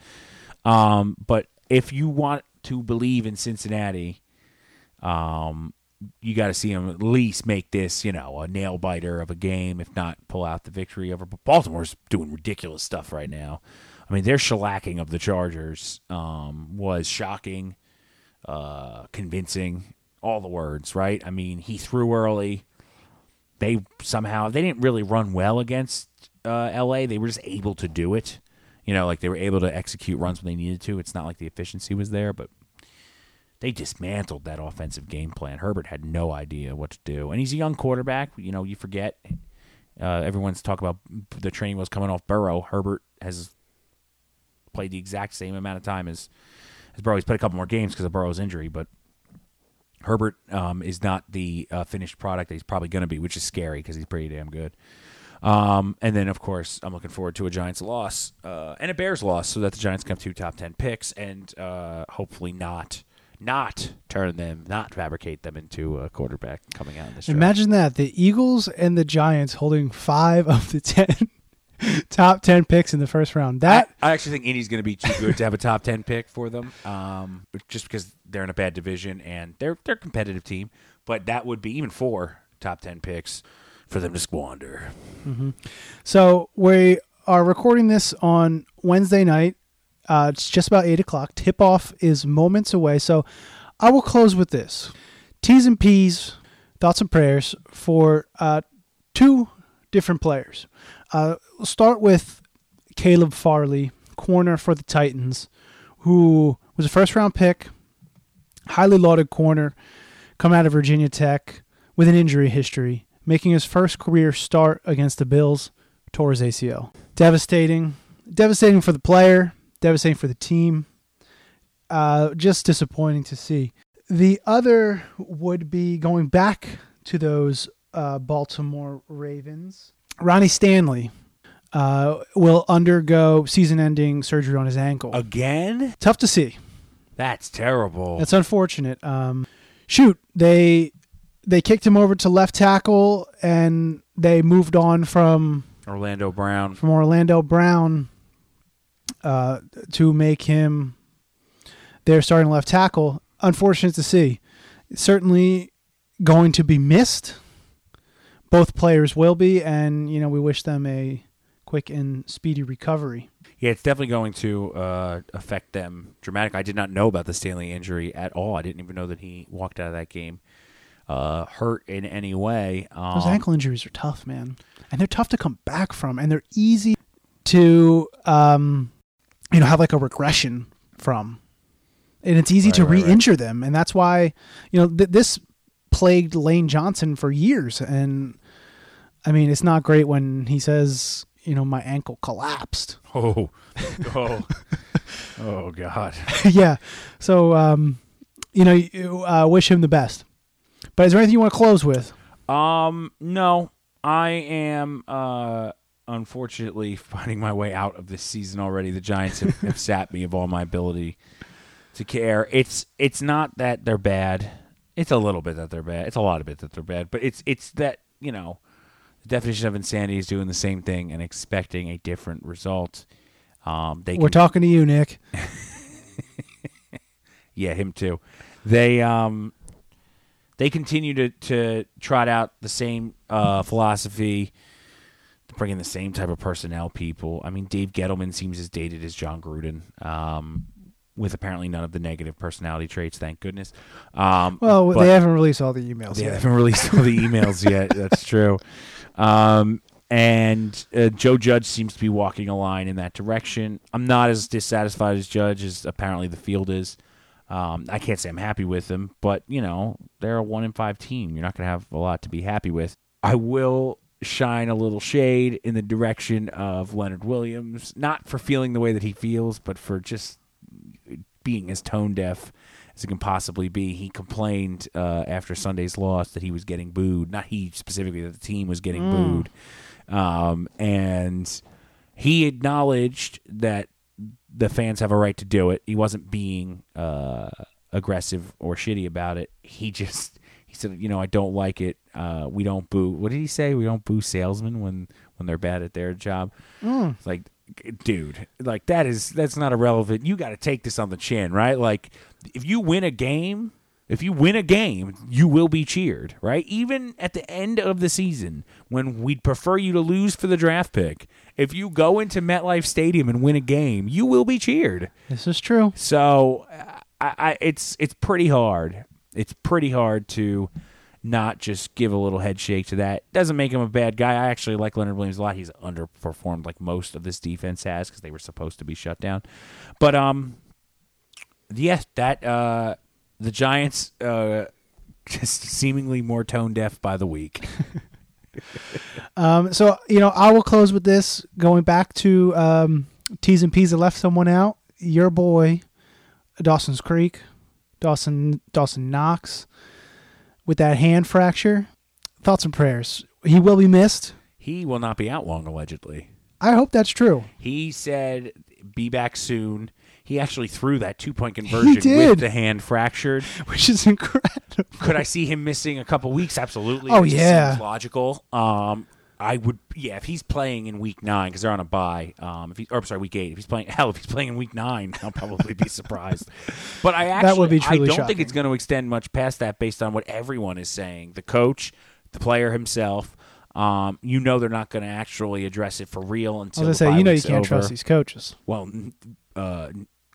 Um, but if you want to believe in Cincinnati, um, you got to see them at least make this, you know, a nail biter of a game, if not pull out the victory over. But Baltimore's doing ridiculous stuff right now. I mean, their shellacking of the Chargers um, was shocking, uh, convincing, all the words, right? I mean, he threw early. They somehow they didn't really run well against uh, L.A. They were just able to do it. You know, like they were able to execute runs when they needed to. It's not like the efficiency was there, but they dismantled that offensive game plan. Herbert had no idea what to do, and he's a young quarterback. You know, you forget. Uh, everyone's talking about the train was coming off Burrow. Herbert has played the exact same amount of time as as Burrow. He's played a couple more games because of Burrow's injury, but Herbert um, is not the uh, finished product that he's probably going to be, which is scary because he's pretty damn good. Um, and then, of course, I'm looking forward to a Giants loss uh, and a Bears loss, so that the Giants come two top ten picks and uh, hopefully not not turn them, not fabricate them into a quarterback coming out in this. draft. Imagine that the Eagles and the Giants holding five of the ten top ten picks in the first round. That I, I actually think Indy's going to be too good to have a top ten pick for them, um, just because they're in a bad division and they're they're a competitive team. But that would be even four top ten picks for them to squander. so we are recording this on Wednesday night. Uh, it's just about eight o'clock. Tip off is moments away. So I will close with this: T's and P's, thoughts and prayers for uh, two different players. Uh, we'll start with Caleb Farley, corner for the Titans, who was a first round pick, highly lauded corner, come out of Virginia Tech with an injury history, making his first career start against the Bills, tore his ACL. Devastating. Devastating for the player, devastating for the team. Uh, just disappointing to see. The other would be going back to those uh, Baltimore Ravens. Ronnie Stanley uh, will undergo season ending surgery on his ankle. Again? Tough to see. That's terrible. That's unfortunate. Um, shoot, they they kicked him over to left tackle and they moved on from Orlando Brown. from Orlando Brown uh, to make him their starting left tackle. Unfortunate to see. Certainly going to be missed. Both players will be, and you know we wish them a quick and speedy recovery. Yeah, it's definitely going to uh, affect them dramatically. I did not know about the Stanley injury at all. I didn't even know that he walked out of that game uh, hurt in any way. Um, Those ankle injuries are tough, man, and they're tough to come back from, and they're easy to, um, you know, have like a regression from, and it's easy Right, to right, right. re-injure them, and that's why, you know, th- this plagued Lane Johnson for years, and I mean, it's not great when he says, you know, my ankle collapsed. Oh, oh, oh, God. yeah, so um, you know, you, uh, wish him the best. But is there anything you want to close with? Um, no, I am uh unfortunately finding my way out of this season already. The Giants have, have sapped me of all my ability to care. It's it's not that they're bad. It's a little bit that they're bad. It's a lot of bit that they're bad. But it's it's that you know, the definition of insanity is doing the same thing and expecting a different result. Um, they We're can- talking to you, Nick. Yeah, him too. They um they continue to to trot out the same uh philosophy, bring in the same type of personnel people. I mean, Dave Gettleman seems as dated as John Gruden. Um with apparently none of the negative personality traits, thank goodness. Um, Well, they haven't released all the emails yeah, they yet. haven't released all the emails yet. That's true. Um, and uh, Joe Judge seems to be walking a line in that direction. I'm not as dissatisfied as Judge as apparently the field is. Um, I can't say I'm happy with them, but you know they're a one in five team. You're not going to have a lot to be happy with. I will shine a little shade in the direction of Leonard Williams, not for feeling the way that he feels, but for just being as tone deaf as it can possibly be. He complained uh, after Sunday's loss that he was getting booed. Not he specifically, that the team was getting booed. Um, and he acknowledged that the fans have a right to do it. He wasn't being uh, aggressive or shitty about it. He just he said, you know, I don't like it. Uh, we don't boo. What did he say? We don't boo salesmen when when they're bad at their job. It's like, dude, like that is that's not irrelevant. You got to take this on the chin, right? Like, if you win a game, if you win a game, you will be cheered, right? Even at the end of the season, when we'd prefer you to lose for the draft pick, if you go into MetLife Stadium and win a game, you will be cheered. This is true. So, I, I it's it's pretty hard. It's pretty hard to not just give a little head shake to that. Doesn't make him a bad guy. I actually like Leonard Williams a lot. He's underperformed like most of this defense has because they were supposed to be shut down. But um, yes, that uh, the Giants uh, just seemingly more tone deaf by the week. Um, so you know, I will close with this. Going back to um, T's and P's that left someone out. Your boy, Dawson's Creek, Dawson Dawson Knox, with that hand fracture. Thoughts and prayers. He will be missed. he will not be out long, allegedly. I hope that's true. He said, "Be back soon." He actually threw that two point conversion with the hand fractured. Which is incredible. Could I see him missing a couple weeks? Absolutely. Oh, yeah. seems logical. Um, I would, yeah. If he's playing in week nine because they're on a bye. Um, if he, or sorry, week eight. If he's playing, hell, if he's playing in week nine, I'll probably be surprised. But I actually, That would be I don't shocking. think it's going to extend much past that, based on what everyone is saying. The coach, the player himself. Um, you know they're not going to actually address it for real I until was gonna say, you know, you can't over trust these coaches. well, uh,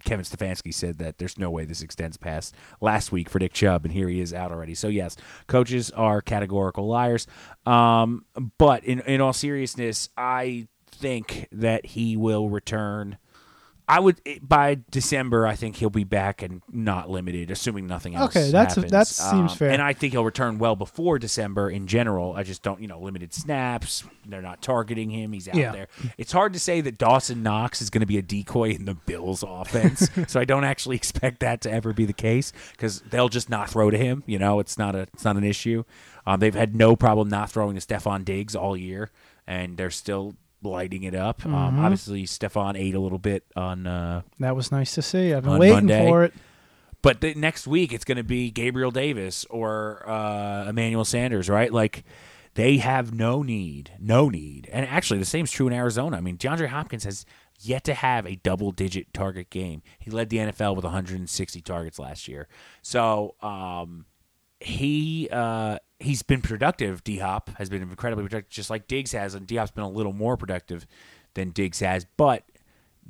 Kevin Stefanski said that there's no way this extends past last week for Nick Chubb, and here he is out already. So yes, coaches are categorical liars. Um, but in in all seriousness, I think that he will return. I would by December. I think he'll be back and not limited, assuming nothing else. Okay, that's- happens. that seems Um, fair. And I think he'll return well before December in general. I just don't, you know, limited snaps. They're not targeting him. He's out Yeah. there. It's hard to say that Dawson Knox is going to be a decoy in the Bills' offense. so I don't actually expect that to ever be the case because they'll just not throw to him. You know, it's not a it's not an issue. Um, they've had no problem not throwing to Stefon Diggs all year, and they're still lighting it up. Mm-hmm. Um, obviously, Stefon ate a little bit on. Uh, That was nice to see. I've been waiting Monday. for it. but the next week it's going to be Gabriel Davis or uh, Emmanuel Sanders, right? Like they have no need, no need. And actually, the same is true in Arizona. I mean, DeAndre Hopkins has yet to have a double-digit target game. He led the NFL with 160 targets last year. So um, he uh, he's been productive. D Hop has been incredibly productive, just like Diggs has, and D Hop's been a little more productive than Diggs has, but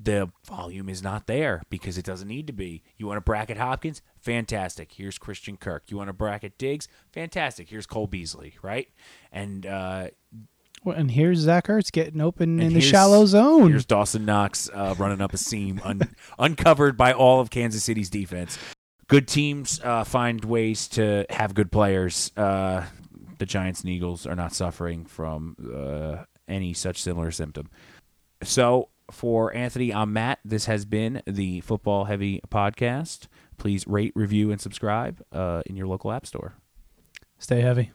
the volume is not there because it doesn't need to be. You want to bracket Hopkins? Fantastic. Here's Christian Kirk. You want to bracket Diggs? Fantastic. Here's Cole Beasley, right? And uh, Well, And here's Zach Ertz getting open in the shallow zone. Here's Dawson Knox uh, running up a seam, un- uncovered by all of Kansas City's defense. Good teams uh, find ways to have good players. Uh, the Giants and Eagles are not suffering from uh, any such similar symptom. So, for Anthony, I'm Matt. This has been the Football Heavy Podcast. Please rate, review, and subscribe uh, in your local app store. Stay heavy.